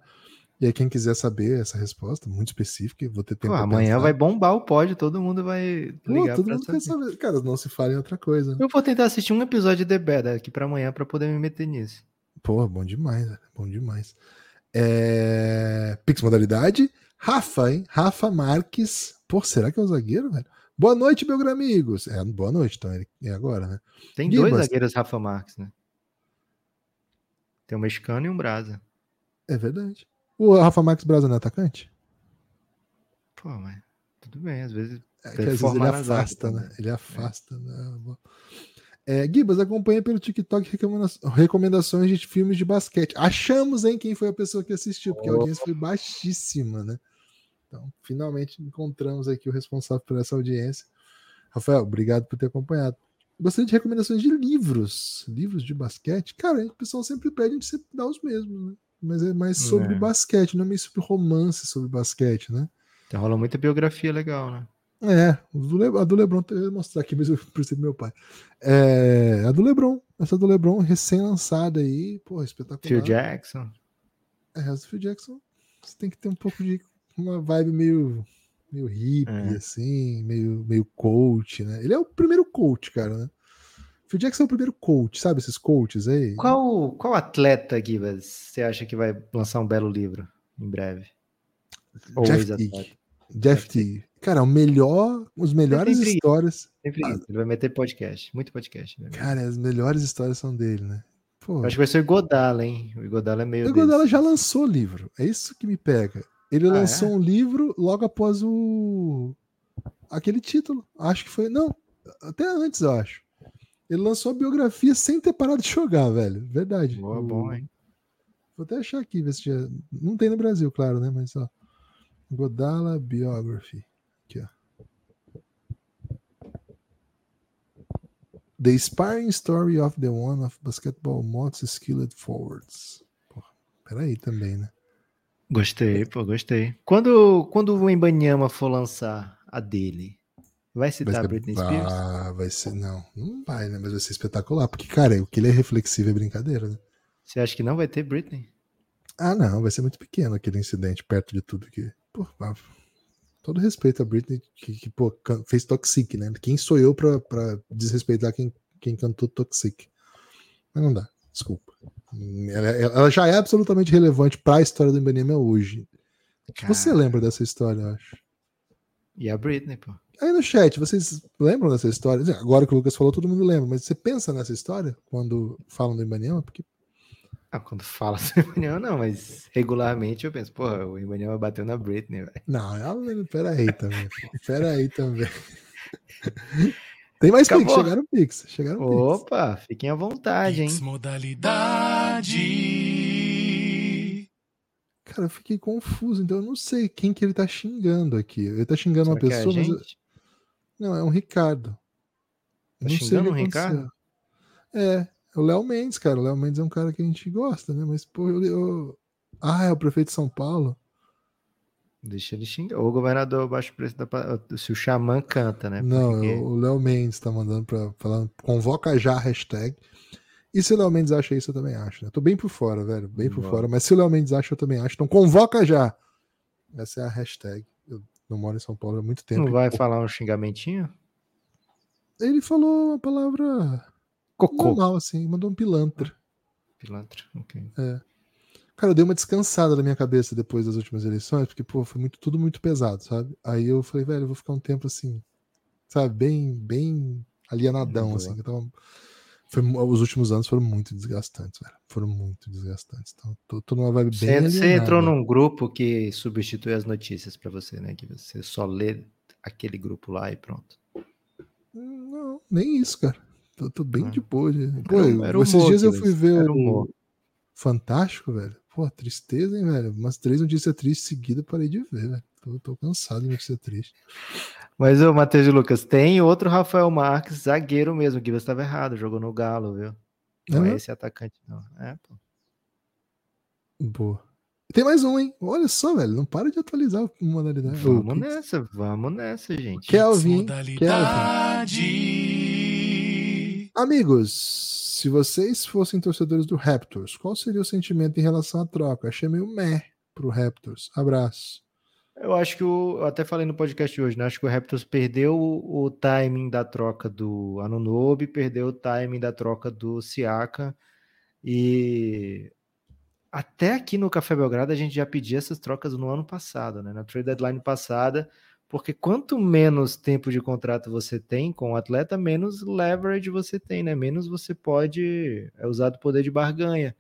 Speaker 2: E aí, quem quiser saber essa resposta, muito específica, vou ter tempo
Speaker 3: Pô, amanhã vai bombar o pódio, todo mundo vai
Speaker 2: Pô,
Speaker 3: ligar
Speaker 2: todo
Speaker 3: pra
Speaker 2: mundo quer
Speaker 3: saber.
Speaker 2: saber. Cara, não se fala em outra coisa.
Speaker 3: Eu vou tentar assistir um episódio de The Bear daqui pra amanhã pra poder me meter nisso.
Speaker 2: Pô, bom demais, bom demais. É... Pix modalidade. Rafa, hein? Rafa Marques. Pô, será que é o zagueiro, velho? Boa noite, meus amigos. É, boa noite, então ele é agora, né?
Speaker 3: Tem
Speaker 2: Gibas.
Speaker 3: dois zagueiros Rafa Marques, né? Tem um mexicano e um brasa.
Speaker 2: É verdade. O Rafa Marques Brasa não é atacante?
Speaker 3: Pô, mas tudo bem, às vezes.
Speaker 2: É, que às vezes ele afasta, né? Ele afasta. Né? É, Gibas, acompanha pelo TikTok recomenda- recomendações de filmes de basquete. Achamos, hein, quem foi a pessoa que assistiu, porque a audiência foi baixíssima, né? Então, finalmente encontramos aqui o responsável por essa audiência. Rafael, obrigado por ter acompanhado. Gostaria de recomendações de livros. Livros de basquete. Cara, o pessoal sempre pede a gente sempre dá os mesmos, né? Mas é mais sobre
Speaker 3: É.
Speaker 2: basquete, não é meio sobre romance sobre basquete, né?
Speaker 3: Então rola muita biografia legal, né?
Speaker 2: É, a do Lebron, eu ia mostrar aqui, mas eu do meu pai. É, a do Lebron, essa do Lebron recém-lançada aí, pô, espetacular.
Speaker 3: Phil Jackson.
Speaker 2: É, essa do Phil Jackson, você tem que ter um pouco de uma vibe meio, meio hippie,
Speaker 3: É.
Speaker 2: assim, meio, meio coach, né? Ele é o primeiro coach, cara, né? Phil Jackson é o primeiro coach, sabe esses coaches aí?
Speaker 3: Qual, qual atleta, Gibas, você acha que vai lançar um belo livro em breve? Ou
Speaker 2: Jeff. Teague. Jeff Teague. Cara, o melhor, os melhores
Speaker 3: Sempre-
Speaker 2: histórias.
Speaker 3: Sempre
Speaker 2: Ah.
Speaker 3: Ele vai meter podcast. Muito podcast. Né?
Speaker 2: Cara, as melhores histórias são dele, né? Pô,
Speaker 3: acho que vai ser o Godala, hein? O Godala é meio.
Speaker 2: o Godala já lançou livro. É isso que me pega. Ele
Speaker 3: Ah,
Speaker 2: lançou
Speaker 3: é?
Speaker 2: um livro logo após o. aquele título. Acho que foi. Não, até antes, eu acho. Ele lançou a biografia sem ter parado de jogar, velho. Verdade.
Speaker 3: Boa,
Speaker 2: O-
Speaker 3: bom, hein?
Speaker 2: Vou até achar aqui, ver se já. Não tem no Brasil, claro, né? Mas ó. Godala Biography. Aqui, ó. The Inspiring Story of the One of Basketball Most Skilled Forwards. Porra, peraí também, né?
Speaker 3: Gostei, pô, gostei. Quando, quando o Embanyama for lançar a dele, vai citar a Britney Spears?
Speaker 2: Ah, vai ser. Não, não vai, né? Mas vai ser espetacular. Porque, cara, o que ele é reflexivo é brincadeira, né?
Speaker 3: Você acha que não vai ter Britney?
Speaker 2: Ah, não, vai ser muito pequeno aquele incidente perto de tudo que. Pô, todo respeito a Britney, que, que, pô, fez Toxic, né? Quem sou eu pra, pra desrespeitar quem, quem cantou Toxic? Mas não dá, desculpa. Ela, ela já é absolutamente relevante pra história do Embanema hoje. Você
Speaker 3: Cara,
Speaker 2: lembra dessa história, eu acho.
Speaker 3: E a Britney, pô.
Speaker 2: Aí no chat, vocês lembram dessa história? Agora que o Lucas falou, todo mundo lembra, mas você pensa nessa história quando falam do Embanema? Porque
Speaker 3: Ah, quando fala sobre o Embanyama, não, mas regularmente eu penso, porra, o Embanyama bateu na Britney, velho.
Speaker 2: Não, ela, peraí também. Peraí também. Tem mais Pix,
Speaker 3: Acabou.
Speaker 2: chegaram Pix. Chegaram Pix.
Speaker 3: Opa, fiquem à vontade, hein?
Speaker 5: Pix modalidade.
Speaker 2: Cara, eu fiquei confuso, então eu não sei quem que ele tá xingando aqui. Ele tá xingando uma
Speaker 3: Será que é
Speaker 2: pessoa, mas. eu-
Speaker 3: gente?
Speaker 2: Não, é um Ricardo.
Speaker 3: Tá
Speaker 2: não sei
Speaker 3: xingando
Speaker 2: o que
Speaker 3: um Ricardo?
Speaker 2: É, é o Léo Mendes, cara. O Léo Mendes é um cara que a gente gosta, né? Mas, pô, eu. eu- Ah, é o prefeito de São Paulo.
Speaker 3: Deixa ele xingar. O governador baixo preço da. Se o Xamã canta, né?
Speaker 2: Não,
Speaker 3: Porque-
Speaker 2: é o Léo Mendes tá mandando pra falar. Convoca já a hashtag. E se o Léo Mendes acha isso, eu também acho, né? Tô bem por fora, velho. Bem por fora. Mas se o Léo Mendes acha, eu também acho. Então convoca já. Essa é a hashtag. Eu não moro em São Paulo há muito tempo.
Speaker 3: Não vai
Speaker 2: Pô,
Speaker 3: falar um xingamentinho?
Speaker 2: Ele falou uma palavra
Speaker 3: Cocô.
Speaker 2: normal, assim. Mandou um pilantra.
Speaker 3: Pilantra. ok.
Speaker 2: Cara, eu dei uma descansada na minha cabeça depois das últimas eleições, porque, pô, foi muito, tudo muito pesado, sabe? Aí eu falei, velho, eu vou ficar um tempo assim, sabe, bem, bem alienadão, assim. que tava- foi, os últimos anos foram muito desgastantes, velho. Foram muito desgastantes. Então, tô, tô numa vibe bem
Speaker 3: Você, você entrou num grupo que substitui as notícias pra você, né? Que você só lê aquele grupo lá e pronto.
Speaker 2: Não, nem isso, cara. Tô, tô bem
Speaker 3: Ah.
Speaker 2: de boa. de- Pô,
Speaker 3: Era- era
Speaker 2: esses
Speaker 3: humor
Speaker 2: dias eu fui ver o
Speaker 3: humor.
Speaker 2: Fantástico, velho. Pô, tristeza, hein, velho? Umas três notícias tristes seguidas, parei de ver, velho. Tô, tô cansado de notícia triste.
Speaker 3: Mas o Matheus de Lucas, tem outro Rafael Marques, zagueiro mesmo, que você estava errado, jogou no Galo, viu? Não é
Speaker 2: Aham.
Speaker 3: esse atacante, não. É, pô.
Speaker 2: Boa. Tem mais um, hein? Olha só, velho. Não para de atualizar a modalidade.
Speaker 3: Vamos
Speaker 2: O-
Speaker 3: nessa, vamos nessa, gente.
Speaker 2: Kelvin. Kelvin. Amigos, se vocês fossem torcedores do Raptors, qual seria o sentimento em relação à troca? Achei meio meh pro Raptors. Abraço.
Speaker 3: Eu acho que o. Eu até falei no podcast hoje, né? Acho que o Raptors perdeu o, o timing da troca do Anunobi, perdeu o timing da troca do Siaka. E até aqui no Café Belgrado a gente já pedia essas trocas no ano passado, né? Na trade deadline passada, porque quanto menos tempo de contrato você tem com o atleta, menos leverage você tem, né? Menos você pode é usar do poder de barganha.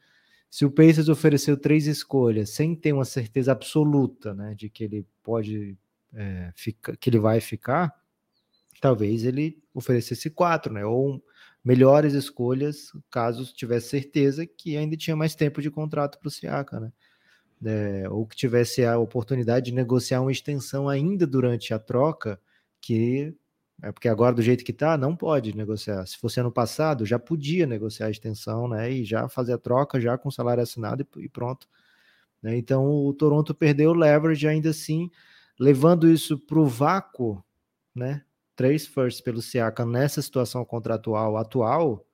Speaker 3: Se o Pacers ofereceu três escolhas sem ter uma certeza absoluta, né, de que ele pode é, ficar, que ele vai ficar, talvez ele oferecesse quatro, né, ou melhores escolhas caso tivesse certeza que ainda tinha mais tempo de contrato para o Siaka, né, é, ou que tivesse a oportunidade de negociar uma extensão ainda durante a troca, que é porque agora do jeito que tá, não pode negociar. Se fosse ano passado, já podia negociar a extensão, né? E já fazer a troca já com salário assinado e, pronto. né? Então o Toronto perdeu o leverage ainda assim, levando isso para o vácuo, né? Três firsts pelo Siaka nessa situação contratual atual,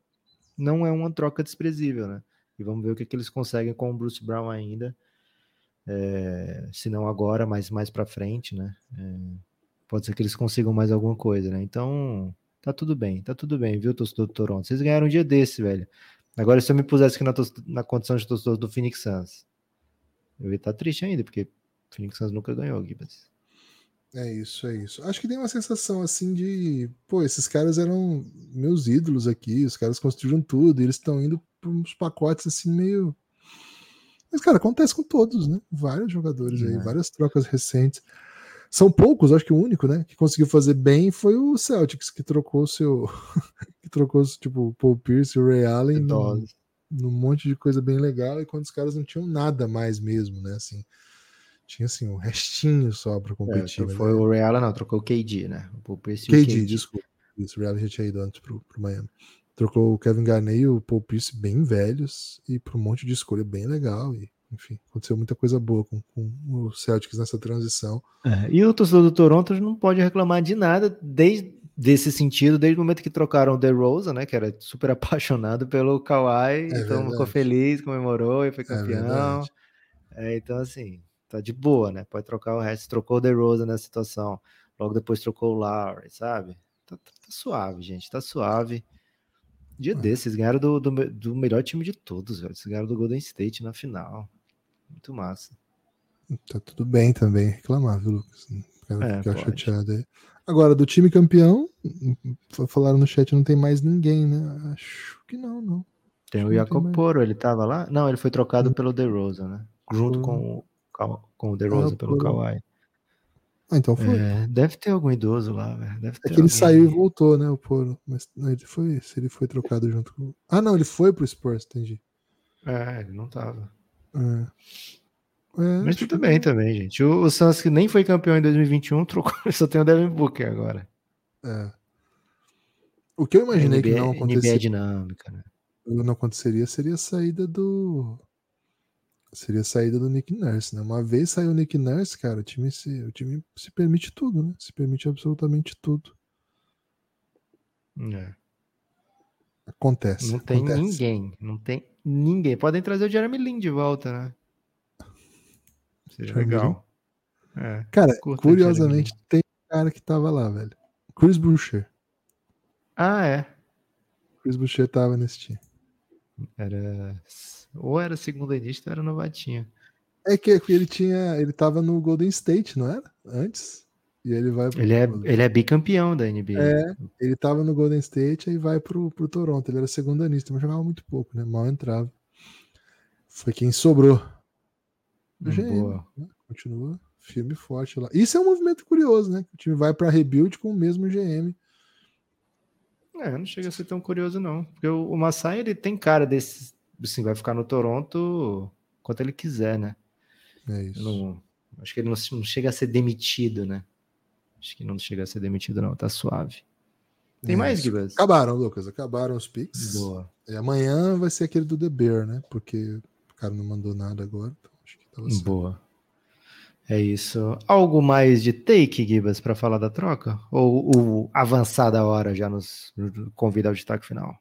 Speaker 3: não é uma troca desprezível, né? E vamos ver o que, que eles conseguem com o Bruce Brown ainda. É, se não agora, mas mais para frente, né? É, pode ser que eles consigam mais alguma coisa, né? Então, tá tudo bem, tá tudo bem, viu, torcedor do Toronto? Vocês ganharam um dia desse, velho. Agora, se eu me pusesse aqui na, na condição de torcedor do Phoenix Suns, eu ia estar triste ainda, porque Phoenix Suns nunca ganhou, Gibas.
Speaker 2: É isso, é isso. Acho que tem uma sensação assim de, pô, esses caras eram meus ídolos aqui, os caras construíram tudo, eles estão indo para uns pacotes assim meio. Mas, cara, acontece com todos, né? Vários jogadores aí,
Speaker 3: É.
Speaker 2: várias trocas recentes. São poucos, acho que o único, né, que conseguiu fazer bem foi o Celtics, que trocou o seu. que trocou, tipo, o Paul Pierce e o Ray Allen num, num monte de coisa bem legal, e quando os caras não tinham nada mais mesmo, né? Assim, tinha assim, um restinho só para
Speaker 3: É,
Speaker 2: competir. mas
Speaker 3: foi o Ray Allen, não, trocou o KD, né? O Paul Pierce e o
Speaker 2: KD, desculpa. Isso, o Ray Allen já tinha ido antes pro, pro Miami. Trocou o Kevin Garnett e o Paul Pierce bem velhos e para um monte de escolha bem legal. E, enfim, aconteceu muita coisa boa com, com o Celtics nessa transição.
Speaker 3: É, e o torcedor do Toronto não pode reclamar de nada desde desse sentido, desde o momento que trocaram o DeRozan, né, que era super apaixonado pelo Kawhi, então ficou
Speaker 2: verdade.
Speaker 3: feliz, comemorou e foi
Speaker 2: É
Speaker 3: campeão. É, então assim, tá de boa, né? Pode trocar o resto, trocou o DeRozan nessa situação, logo depois trocou o Lowry, sabe? Tá, tá- tá suave, gente, tá suave. Dia
Speaker 2: É.
Speaker 3: desses, ganharam do, do, do melhor time de todos, velho. Eles ganharam do Golden State na final. Muito massa.
Speaker 2: Tá tudo bem também reclamar, viu, Lucas? Quero
Speaker 3: É,
Speaker 2: ficar
Speaker 3: pode.
Speaker 2: chateado aí. Agora, do time campeão, falaram no chat, não tem mais ninguém, né? Acho que não, não.
Speaker 3: Tem
Speaker 2: Acho
Speaker 3: o
Speaker 2: que não tem
Speaker 3: Jacob
Speaker 2: mais.
Speaker 3: Poro, ele tava lá? Não, ele foi trocado
Speaker 2: Hum.
Speaker 3: pelo DeRozan, né? Junto com com o DeRozan
Speaker 2: Ah,
Speaker 3: pelo
Speaker 2: Poro.
Speaker 3: Kawhi.
Speaker 2: Ah, então foi.
Speaker 3: É, deve ter algum idoso lá, velho. Deve
Speaker 2: É
Speaker 3: ter
Speaker 2: que ele saiu e voltou, né, o Poro. Mas não, ele foi, se ele foi trocado junto com. Ah, não, ele foi pro Spurs, entendi.
Speaker 3: É, ele não tava.
Speaker 2: É. É,
Speaker 3: Mas tudo
Speaker 2: que-
Speaker 3: bem também, gente. O, o Suns que nem foi campeão em 2021 trocou, só tem o Devin Booker agora.
Speaker 2: É. O que eu imaginei que
Speaker 3: NBA,
Speaker 2: não
Speaker 3: NBA é
Speaker 2: aconteceria,
Speaker 3: dinâmica, né?
Speaker 2: não aconteceria seria a saída do. Seria a saída do Nick Nurse, né? Uma vez saiu o Nick Nurse, cara, o time se, o time se permite tudo, né? Se permite absolutamente tudo.
Speaker 3: É.
Speaker 2: Acontece.
Speaker 3: Não tem
Speaker 2: acontece.
Speaker 3: ninguém. Não tem ninguém. Podem trazer o Jeremy Lin de volta, né? Seria
Speaker 2: Jeremy
Speaker 3: legal. É.
Speaker 2: Cara, curiosamente, tem um cara que tava lá, velho. Chris Boucher.
Speaker 3: Ah, é.
Speaker 2: Chris Boucher tava nesse time.
Speaker 3: Era. Ou era segunda início ou era novatinho.
Speaker 2: É que ele tinha. Ele tava no Golden State, não era? Antes. E ele vai pro.
Speaker 3: Ele é, ele é bicampeão da NBA.
Speaker 2: É, ele tava no Golden State e vai pro, pro Toronto. Ele era segundanista, mas jogava muito pouco, né? Mal entrava. Foi quem sobrou. Do GM,
Speaker 3: Boa.
Speaker 2: né? Continua firme e forte lá. Isso é um movimento curioso, né? O time vai pra rebuild com o mesmo GM.
Speaker 3: É, não chega a ser tão curioso, não. Porque o, o Masai, ele tem cara desse. Assim, vai ficar no Toronto quanto ele quiser, né?
Speaker 2: É isso.
Speaker 3: Não, acho que ele não, não chega a ser demitido, né? Acho que não chega a ser demitido, não. Tá suave. Tem
Speaker 2: É
Speaker 3: mais. Gibas?
Speaker 2: Acabaram, Lucas. Acabaram os picks.
Speaker 3: Boa.
Speaker 2: E amanhã vai ser aquele do The Bear, né? Porque o cara não mandou nada agora. Então acho que tava certo.
Speaker 3: Boa. É isso. Algo mais de take, Gibas, para falar da troca? Ou o avançar da hora já nos convida ao destaque final?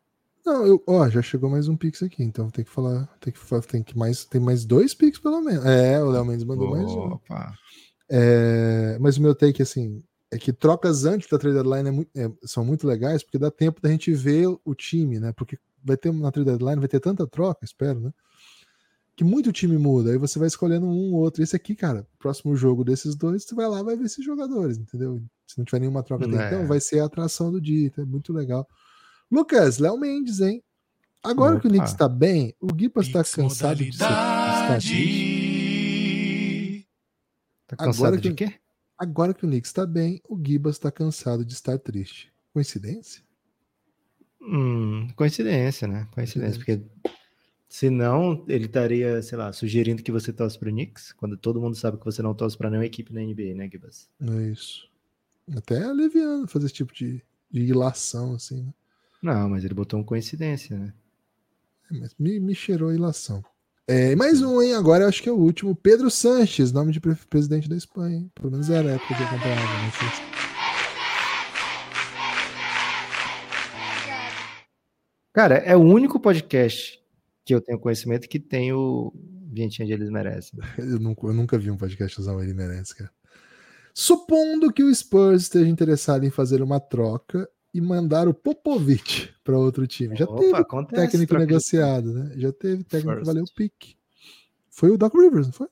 Speaker 2: Não, eu, ó, já chegou mais um pix aqui, então tem que falar, tem que tem que mais, tem mais dois pix pelo menos. É, o Léo Mendes mandou mais um.
Speaker 3: Opa.
Speaker 2: É, mas o meu take assim é que trocas antes da trade deadline é muito- é, são muito legais porque dá tempo da gente ver o time, né? Porque vai ter na trade deadline vai ter tanta troca, espero, né? Que muito time muda, aí você vai escolhendo um ou outro. Esse aqui, cara, próximo jogo desses dois, você vai lá, vai ver esses jogadores, entendeu? Se não tiver nenhuma troca até
Speaker 3: É.
Speaker 2: então, vai ser a atração do dia, então é muito legal. Lucas, Léo Mendes, hein? Agora que o
Speaker 3: Opa.
Speaker 2: Knicks tá bem, o Gipas tá
Speaker 5: Pix
Speaker 2: cansado de ser, estar triste.
Speaker 5: modalidade.
Speaker 3: Tá
Speaker 2: Agora
Speaker 3: cansado de
Speaker 2: que-
Speaker 3: quê?
Speaker 2: Agora que o Knicks tá bem, o Gibas tá cansado de estar triste. Coincidência?
Speaker 3: Hum, coincidência, né? Coincidência, porque senão ele estaria, sei lá, sugerindo que você torce pro Knicks, quando todo mundo sabe que você não torce pra nenhuma equipe na NBA, né, Gibas?
Speaker 2: Não é isso. Até aliviando fazer esse tipo de, de ilação, assim, né?
Speaker 3: Não, mas ele botou um coincidência, né?
Speaker 2: É, mas me, me cheirou a ilação. É, mais um, hein? Agora eu acho que é o último. Pedro Sanches, nome de pre- presidente da Espanha, hein? Pelo menos era a época que eu acompanhava. Né?
Speaker 3: Cara, é o único podcast que eu tenho conhecimento que tem o Vinhetinha de Eles Merecem.
Speaker 2: Eu nunca, eu nunca vi um podcast usar o Ele Merece, cara. Supondo que o Spurs esteja interessado em fazer uma troca e mandar o Popovich para outro time. Já
Speaker 3: Opa,
Speaker 2: teve
Speaker 3: acontece,
Speaker 2: técnico
Speaker 3: troca
Speaker 2: negociado, né? Já teve técnico que
Speaker 3: First.
Speaker 2: valeu o pique. Foi o Doc Rivers, não foi?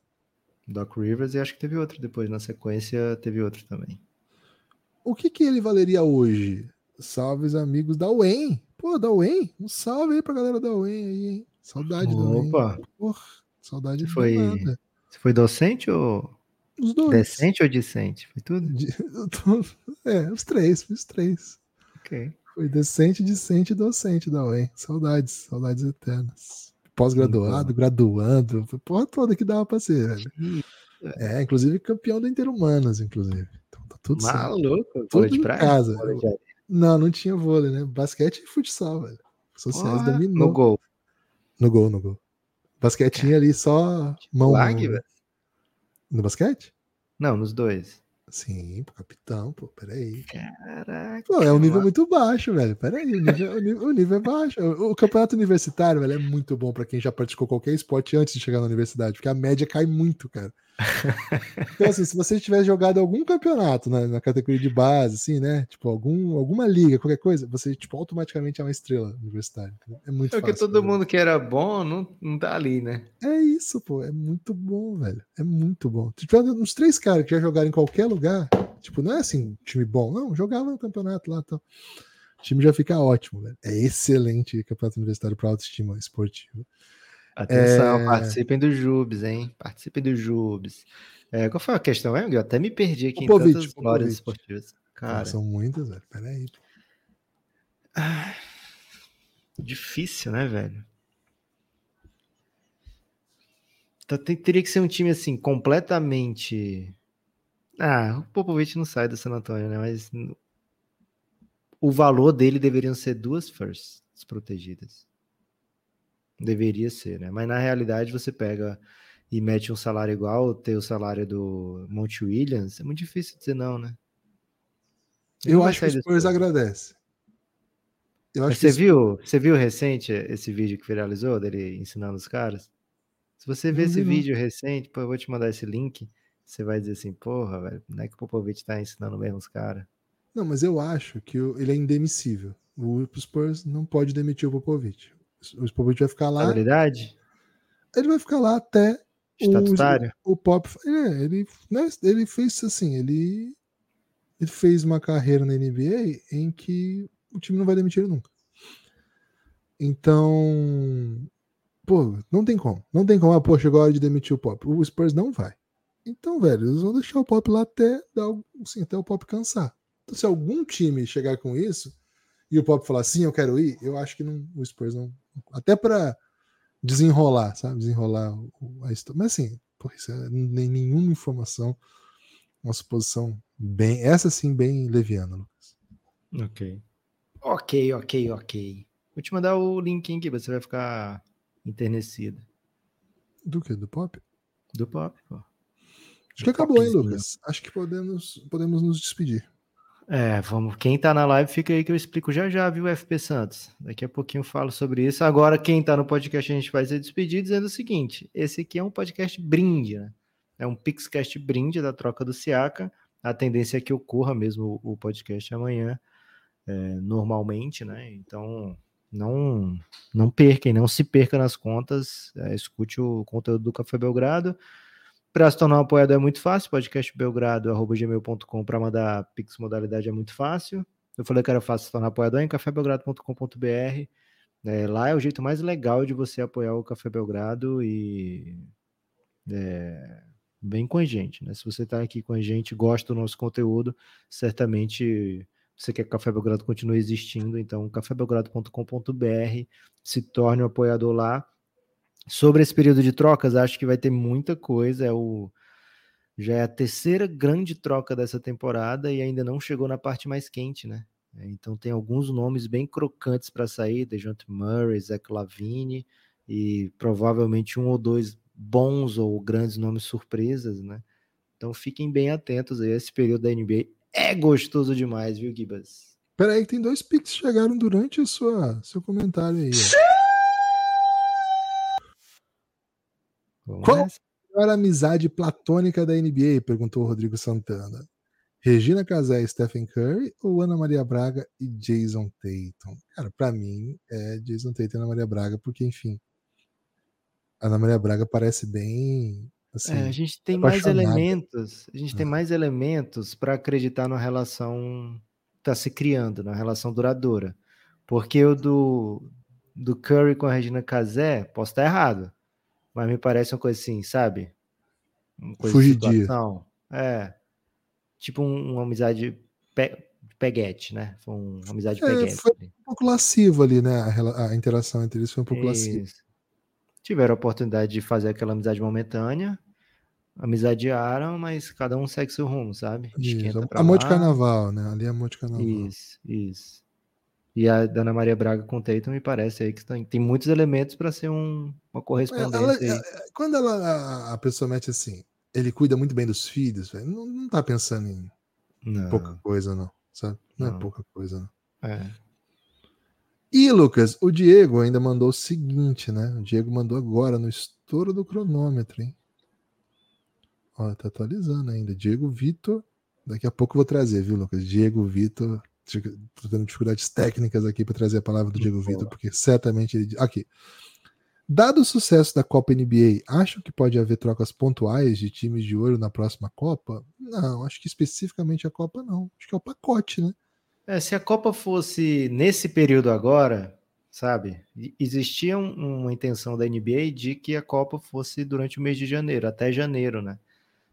Speaker 3: Doc Rivers e acho que teve outro depois. Na sequência, teve outro também.
Speaker 2: O que que ele valeria hoje? Salve os amigos da UEM. Pô, da UEM? Um salve aí pra galera da UEM aí, hein? Saudade da UEM.
Speaker 3: Opa!
Speaker 2: Porra, saudade
Speaker 3: Foi-
Speaker 2: danada.
Speaker 3: Você foi docente ou.
Speaker 2: Os dois.
Speaker 3: Decente ou decente? Foi tudo?
Speaker 2: De- É, os três, os três.
Speaker 3: Ok.
Speaker 2: Foi decente, decente e docente da UEM. Saudades, saudades eternas. Pós-graduado, graduando, foi porra toda que dava pra ser, velho. É, inclusive campeão da Interhumanas, inclusive. Então tá tudo certo.
Speaker 3: Maluco, vôlei de
Speaker 2: em
Speaker 3: praia?
Speaker 2: casa.
Speaker 3: De.
Speaker 2: Não, não tinha vôlei, né? Basquete e futsal, velho. Sociais
Speaker 3: Porra,
Speaker 2: dominou.
Speaker 3: No gol.
Speaker 2: No gol, no gol. Basquetinho ali só mão.
Speaker 3: Lag,
Speaker 2: mão, né?
Speaker 3: velho?
Speaker 2: No basquete?
Speaker 3: Não, nos dois.
Speaker 2: Sim, pô, capitão, pô, peraí.
Speaker 3: Caraca.
Speaker 2: Pô, é um nível
Speaker 3: mano.
Speaker 2: muito baixo, velho. Peraí, o nível, o nível, o nível é baixo. O, o campeonato universitário, velho, é muito bom pra quem já praticou qualquer esporte antes de chegar na universidade, porque a média cai muito, cara. Então, assim, se você tivesse jogado algum campeonato na, na categoria de base, assim, né? Tipo, algum, alguma liga, qualquer coisa, você, tipo, automaticamente é uma estrela universitária. É muito
Speaker 3: Porque
Speaker 2: fácil.
Speaker 3: todo mundo que era bom não, não tá ali, né?
Speaker 2: É isso, pô. É muito bom, velho. É muito bom. Tipo, uns três caras que já jogaram em qualquer lugar, tipo, não é assim, time bom, não. Jogava no campeonato lá e tal. O time já fica ótimo, velho. É excelente campeonato universitário para autoestima esportiva.
Speaker 3: Atenção,
Speaker 2: É.
Speaker 3: participem do Jubes, hein? Participem do Jubes. É, qual foi a questão, hein? Eu até me perdi aqui
Speaker 2: Popovich,
Speaker 3: em tantas glórias esportivas.
Speaker 2: Cara, são muitas, velho. Peraí. pô.
Speaker 3: difícil, né, velho? Tá- tem- teria que ser um time assim, completamente. Ah, o Popovich não sai do San Antonio, né? Mas o valor dele deveriam ser duas firsts protegidas. Deveria ser, né? Mas na realidade você pega e mete um salário igual, ter o salário do Monte Williams, é muito difícil dizer não, né? Ele
Speaker 2: Eu acho que o
Speaker 3: sair desse
Speaker 2: Spurs
Speaker 3: jogo.
Speaker 2: agradece. Eu
Speaker 3: Mas
Speaker 2: acho que
Speaker 3: você viu, você viu recente esse vídeo que viralizou dele ensinando os caras? Se você ver
Speaker 2: Não
Speaker 3: esse vídeo recente, pô, eu vou te mandar esse link, você vai dizer assim, porra, velho, não é que o Popovich tá ensinando mesmo os caras.
Speaker 2: Não, mas eu acho que ele é indemissível. O Spurs não pode demitir o Popovich. O Popovich vai ficar lá.
Speaker 3: Habilidade?
Speaker 2: Ele vai ficar lá até o,
Speaker 3: Estatutário?
Speaker 2: o Pop. É, ele, né, ele fez assim, ele, ele fez uma carreira na NBA em que o time não vai demitir ele nunca. Então, pô, não tem como. Não tem como, ah, pô, chegou a hora de demitir o Pop. O Spurs não vai. Então, velho, eles vão deixar o Pop lá até, dar, o- assim, até o Pop cansar. Então, se algum time chegar com isso e o Pop falar sim, eu quero ir, eu acho que não, o Spurs não. Até para desenrolar, sabe? Desenrolar a história. Mas assim, pô, isso é nem nenhuma informação. Uma suposição bem. Essa sim, bem leviana, Lucas.
Speaker 3: Ok. Ok, ok, ok. Vou te mandar o link aqui, você vai ficar enternecido.
Speaker 2: Do que? Do Pop?
Speaker 3: Do pop, pô.
Speaker 2: Acho que acabou, hein. Lucas? Acho que podemos, podemos nos despedir.
Speaker 3: É, vamos. Quem tá na live, fica aí que eu explico já já, viu, FP Santos? Daqui a pouquinho eu falo sobre isso. Agora, quem tá no podcast, a gente vai se despedir dizendo o seguinte: esse aqui é um podcast brinde, né? É um Pixcast brinde da troca do Siaka. A tendência é que ocorra mesmo o podcast amanhã, é, normalmente, né? Então, não não perca e não se perca nas contas. é, escute o conteúdo do Café Belgrado. Para se tornar um apoiador é muito fácil, podcastbelgrado.gmail.com para mandar Pix modalidade é muito fácil. Eu falei que era fácil se tornar apoiador em cafébelgrado.com.br. É, lá é o jeito mais legal de você apoiar o Café Belgrado e é, vem com a gente, né? Se você está aqui com a gente, gosta do nosso conteúdo, certamente você quer que o Café Belgrado continue existindo, então cafébelgrado.com.br se torne um apoiador lá. Sobre esse período de trocas, acho que vai ter muita coisa. É o já é a terceira grande troca dessa temporada e ainda não chegou na parte mais quente, né? É, Então tem alguns nomes bem crocantes para sair, DeJounte Murray, Zach Lavine e provavelmente um ou dois bons ou grandes nomes surpresas, né? Então fiquem bem atentos aí, esse período da NBA é gostoso demais, viu, Gibas?
Speaker 2: Pera aí, que tem dois Pix que chegaram durante o sua, seu comentário aí. ó.
Speaker 3: Vamos
Speaker 2: Qual?
Speaker 3: nessa?
Speaker 2: Era a amizade platônica da NBA? Perguntou o Rodrigo Santana. Regina Casé e Stephen Curry ou Ana Maria Braga e Jason Tatum? Cara, pra mim é Jason Tatum e Ana Maria Braga, porque, enfim, a Ana Maria Braga parece bem Assim,
Speaker 3: É, a gente tem mais elementos, a gente tem
Speaker 2: É.
Speaker 3: mais elementos para acreditar na relação que tá se criando, na relação duradoura. Porque o do, do Curry com a Regina Casé, posso estar errado, mas me parece uma coisa assim, sabe? Uma coisa de
Speaker 2: Fugidia.
Speaker 3: situação. É. Tipo um- uma amizade pe, peguete, né? Foi um- uma amizade
Speaker 2: É,
Speaker 3: peguete.
Speaker 2: foi- um pouco lascivo ali, né? A, a interação entre eles foi um pouco lasciva.
Speaker 3: Isso. Tiveram a oportunidade de fazer aquela amizade momentânea, amizadiaram, mas cada um segue seu rumo, sabe?
Speaker 2: Isso. Amor de
Speaker 3: lá.
Speaker 2: carnaval, né? Ali é amor de carnaval.
Speaker 3: Isso, isso. E a Dana Maria Braga com o Tatum me parece aí que tem, tem muitos elementos para ser um- uma
Speaker 2: É,
Speaker 3: correspondência
Speaker 2: ela-
Speaker 3: aí.
Speaker 2: é, quando ela, a, pessoa mete assim, ele cuida muito bem dos filhos, velho, não, não tá pensando em
Speaker 3: Não,
Speaker 2: pouca coisa, não. Sabe? Não, é
Speaker 3: Não.
Speaker 2: pouca coisa, não.
Speaker 3: é.
Speaker 2: E, Lucas, o Diego ainda mandou o seguinte, né? O Diego mandou agora, no estouro do cronômetro, hein? Ó, tá atualizando ainda. Diego Vitor. Daqui a pouco eu vou trazer, viu, Lucas? Diego Vitor. Tô tendo dificuldades técnicas aqui para trazer a palavra do Diego Vitor, porque certamente ele. Aqui. Dado o sucesso da Copa NBA, acham que pode haver trocas pontuais de times de ouro na próxima Copa? Não, acho que especificamente a Copa não. Acho que é o pacote, né?
Speaker 3: É, se a Copa fosse nesse período agora, sabe? Existia um- uma intenção da NBA de que a Copa fosse durante o mês de janeiro, até janeiro, né?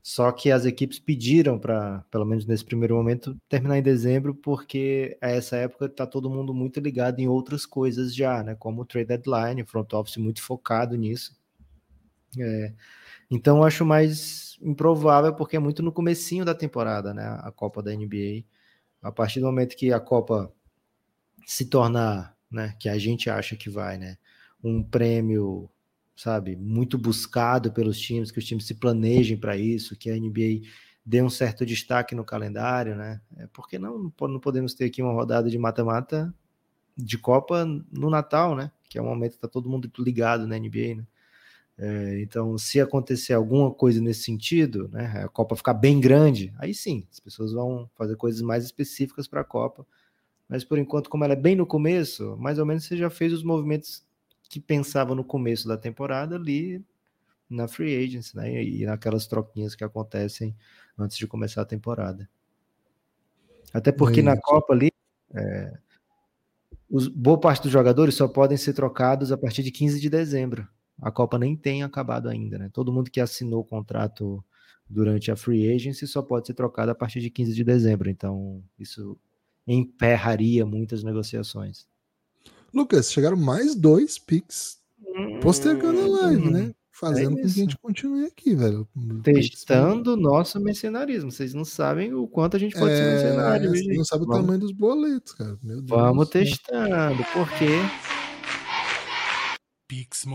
Speaker 3: Só que as equipes pediram para, pelo menos nesse primeiro momento, terminar em dezembro, porque a essa época está todo mundo muito ligado em outras coisas já, né? Como o trade deadline, o front office muito focado nisso. É, então acho mais improvável porque é muito no comecinho da temporada, né? A Copa da NBA. A partir do momento que a Copa se tornar, né, que a gente acha que vai, né, um prêmio, sabe, muito buscado pelos times, que os times se planejem para isso, que a NBA dê um certo destaque no calendário, né? É, porque não, não podemos ter aqui uma rodada de mata-mata de Copa no Natal, né? Que é um momento que está todo mundo ligado na NBA, né? É, então, se acontecer alguma coisa nesse sentido, né, a Copa ficar bem grande, aí sim, as pessoas vão fazer coisas mais específicas para a Copa. Mas por enquanto, como ela é bem no começo, mais ou menos você já fez os movimentos que pensava no começo da temporada ali na free agency, né? E naquelas troquinhas que acontecem antes de começar a temporada. Até porque
Speaker 2: É
Speaker 3: na. Copa ali, é, os, boa parte dos jogadores só podem ser trocados a partir de 15 de dezembro. A Copa nem tem acabado ainda, né? Todo mundo que assinou o contrato durante a free agency só pode ser trocado a partir de 15 de dezembro. Então, isso emperraria muitas negociações.
Speaker 2: Lucas, chegaram mais dois picks postergando a live, né? Fazendo com que a gente continue aqui, velho.
Speaker 3: Testando o nosso mercenarismo. Vocês não sabem o quanto a gente pode ser
Speaker 2: É,
Speaker 3: mercenário. viu,
Speaker 2: você não sabe o tamanho dos boletos, cara. Meu Deus.
Speaker 3: Vamos testando, porque
Speaker 5: Pix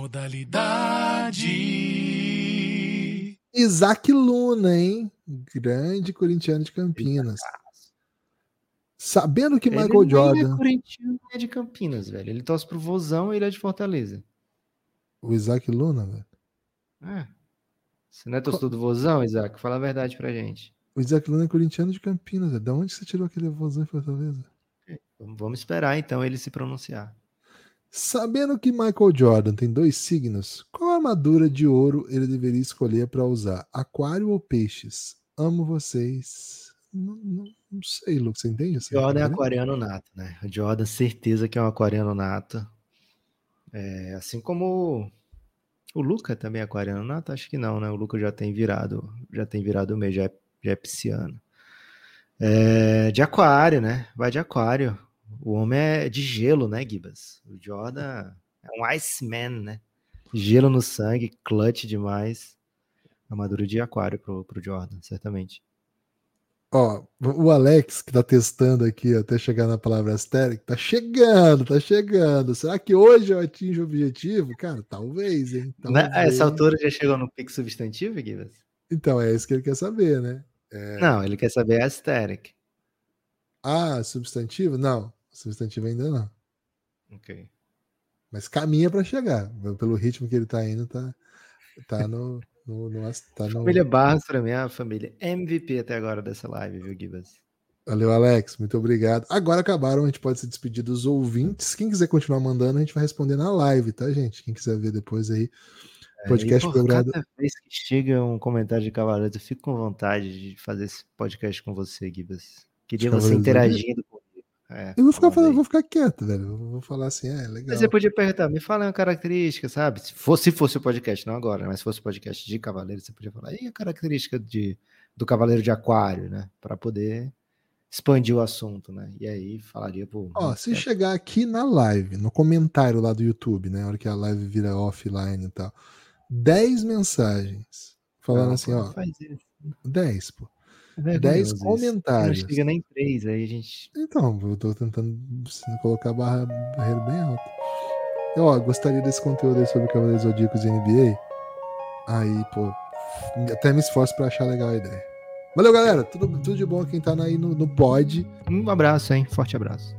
Speaker 5: modalidade.
Speaker 2: Isaac Luna, hein? Grande corintiano de Campinas. Sabendo que Michael
Speaker 3: ele nem
Speaker 2: Jordan.
Speaker 3: é corintiano, é de Campinas, velho. Ele torce pro Vozão e ele é de Fortaleza.
Speaker 2: O Isaac Luna, velho.
Speaker 3: É. Você não é torcedor do Vozão, Isaac? Fala a verdade pra gente.
Speaker 2: O Isaac Luna é corintiano de Campinas, velho. Da onde você tirou aquele vozão em Fortaleza?
Speaker 3: Vamos vamos esperar então ele se pronunciar.
Speaker 2: Sabendo que Michael Jordan tem dois signos, qual armadura de ouro ele deveria escolher para usar? Aquário ou peixes? Amo vocês. Não, não- não sei, Lucas, você entende? essa
Speaker 3: Jordan é aquariano nato, né? O Jordan, certeza que é um aquariano nato. É, assim como o Luca também é aquariano nato, acho que não, né? O Luca já tem virado, já tem virado o mês, já é, já é pisciano. É, de aquário, né? Vai de aquário. O homem é de gelo, né, Gibas? O Jordan é um Iceman, né? Gelo no sangue, clutch demais. Armadura de aquário pro, pro Jordan, certamente.
Speaker 2: Ó, o Alex, que tá testando aqui até chegar na palavra asteric, tá chegando, tá chegando. Será que hoje eu atinjo o objetivo? Cara, talvez, hein?
Speaker 3: Na- a
Speaker 2: Talvez.
Speaker 3: essa altura já chegou no pico substantivo, Gibas?
Speaker 2: Então, é isso que ele quer saber, né?
Speaker 3: Não, ele quer saber a aesthetic.
Speaker 2: Ah, substantivo? Não, substantivo ainda não.
Speaker 3: Ok.
Speaker 2: Mas caminha para chegar. Pelo ritmo que ele tá indo, tá, tá no. No, no, tá no...
Speaker 3: Família Barros, pra mim, é a família MVP até agora dessa live, viu, Gibas?
Speaker 2: Valeu, Alex. Muito obrigado. Agora acabaram, a gente pode se despedir dos ouvintes. Quem quiser continuar mandando, a gente vai responder na live, tá, gente? Quem quiser ver depois aí, Podcast
Speaker 3: e,
Speaker 2: Belgrado.
Speaker 3: Cada vez que chega um comentário de Cavaleiros, eu fico com vontade de fazer esse podcast com você, Gibas. Queria
Speaker 2: De
Speaker 3: você interagindo comigo. É,
Speaker 2: Eu vou ficar,
Speaker 3: falando
Speaker 2: vou ficar quieto, velho. Eu vou falar assim, é legal.
Speaker 3: Mas você podia perguntar, me fala uma característica, sabe? Se fosse, se fosse o podcast, não agora, mas se fosse o podcast de Cavaleiro, você podia falar, e a característica de, do Cavaleiro de Aquário, né? Para poder expandir o assunto, né? E aí falaria por.
Speaker 2: Ó, se chegar aqui na live, no comentário lá do YouTube, né? Na hora que a live vira offline e tal, 10 mensagens falando
Speaker 3: Não,
Speaker 2: assim, ó,
Speaker 3: não faz isso.
Speaker 2: 10, pô.
Speaker 3: É
Speaker 2: 10
Speaker 3: vergonhoso isso.
Speaker 2: comentários.
Speaker 3: Não chega nem três, aí a gente.
Speaker 2: Então, eu tô tentando colocar a barra, barreira bem alta. Eu, ó, gostaria desse conteúdo aí sobre Cavaleiros Zodíacos e NBA. Aí, pô, até me esforço pra achar legal a ideia. Valeu, galera. Tudo, tudo de bom quem tá aí no, no pod.
Speaker 3: Um abraço, hein? Forte abraço.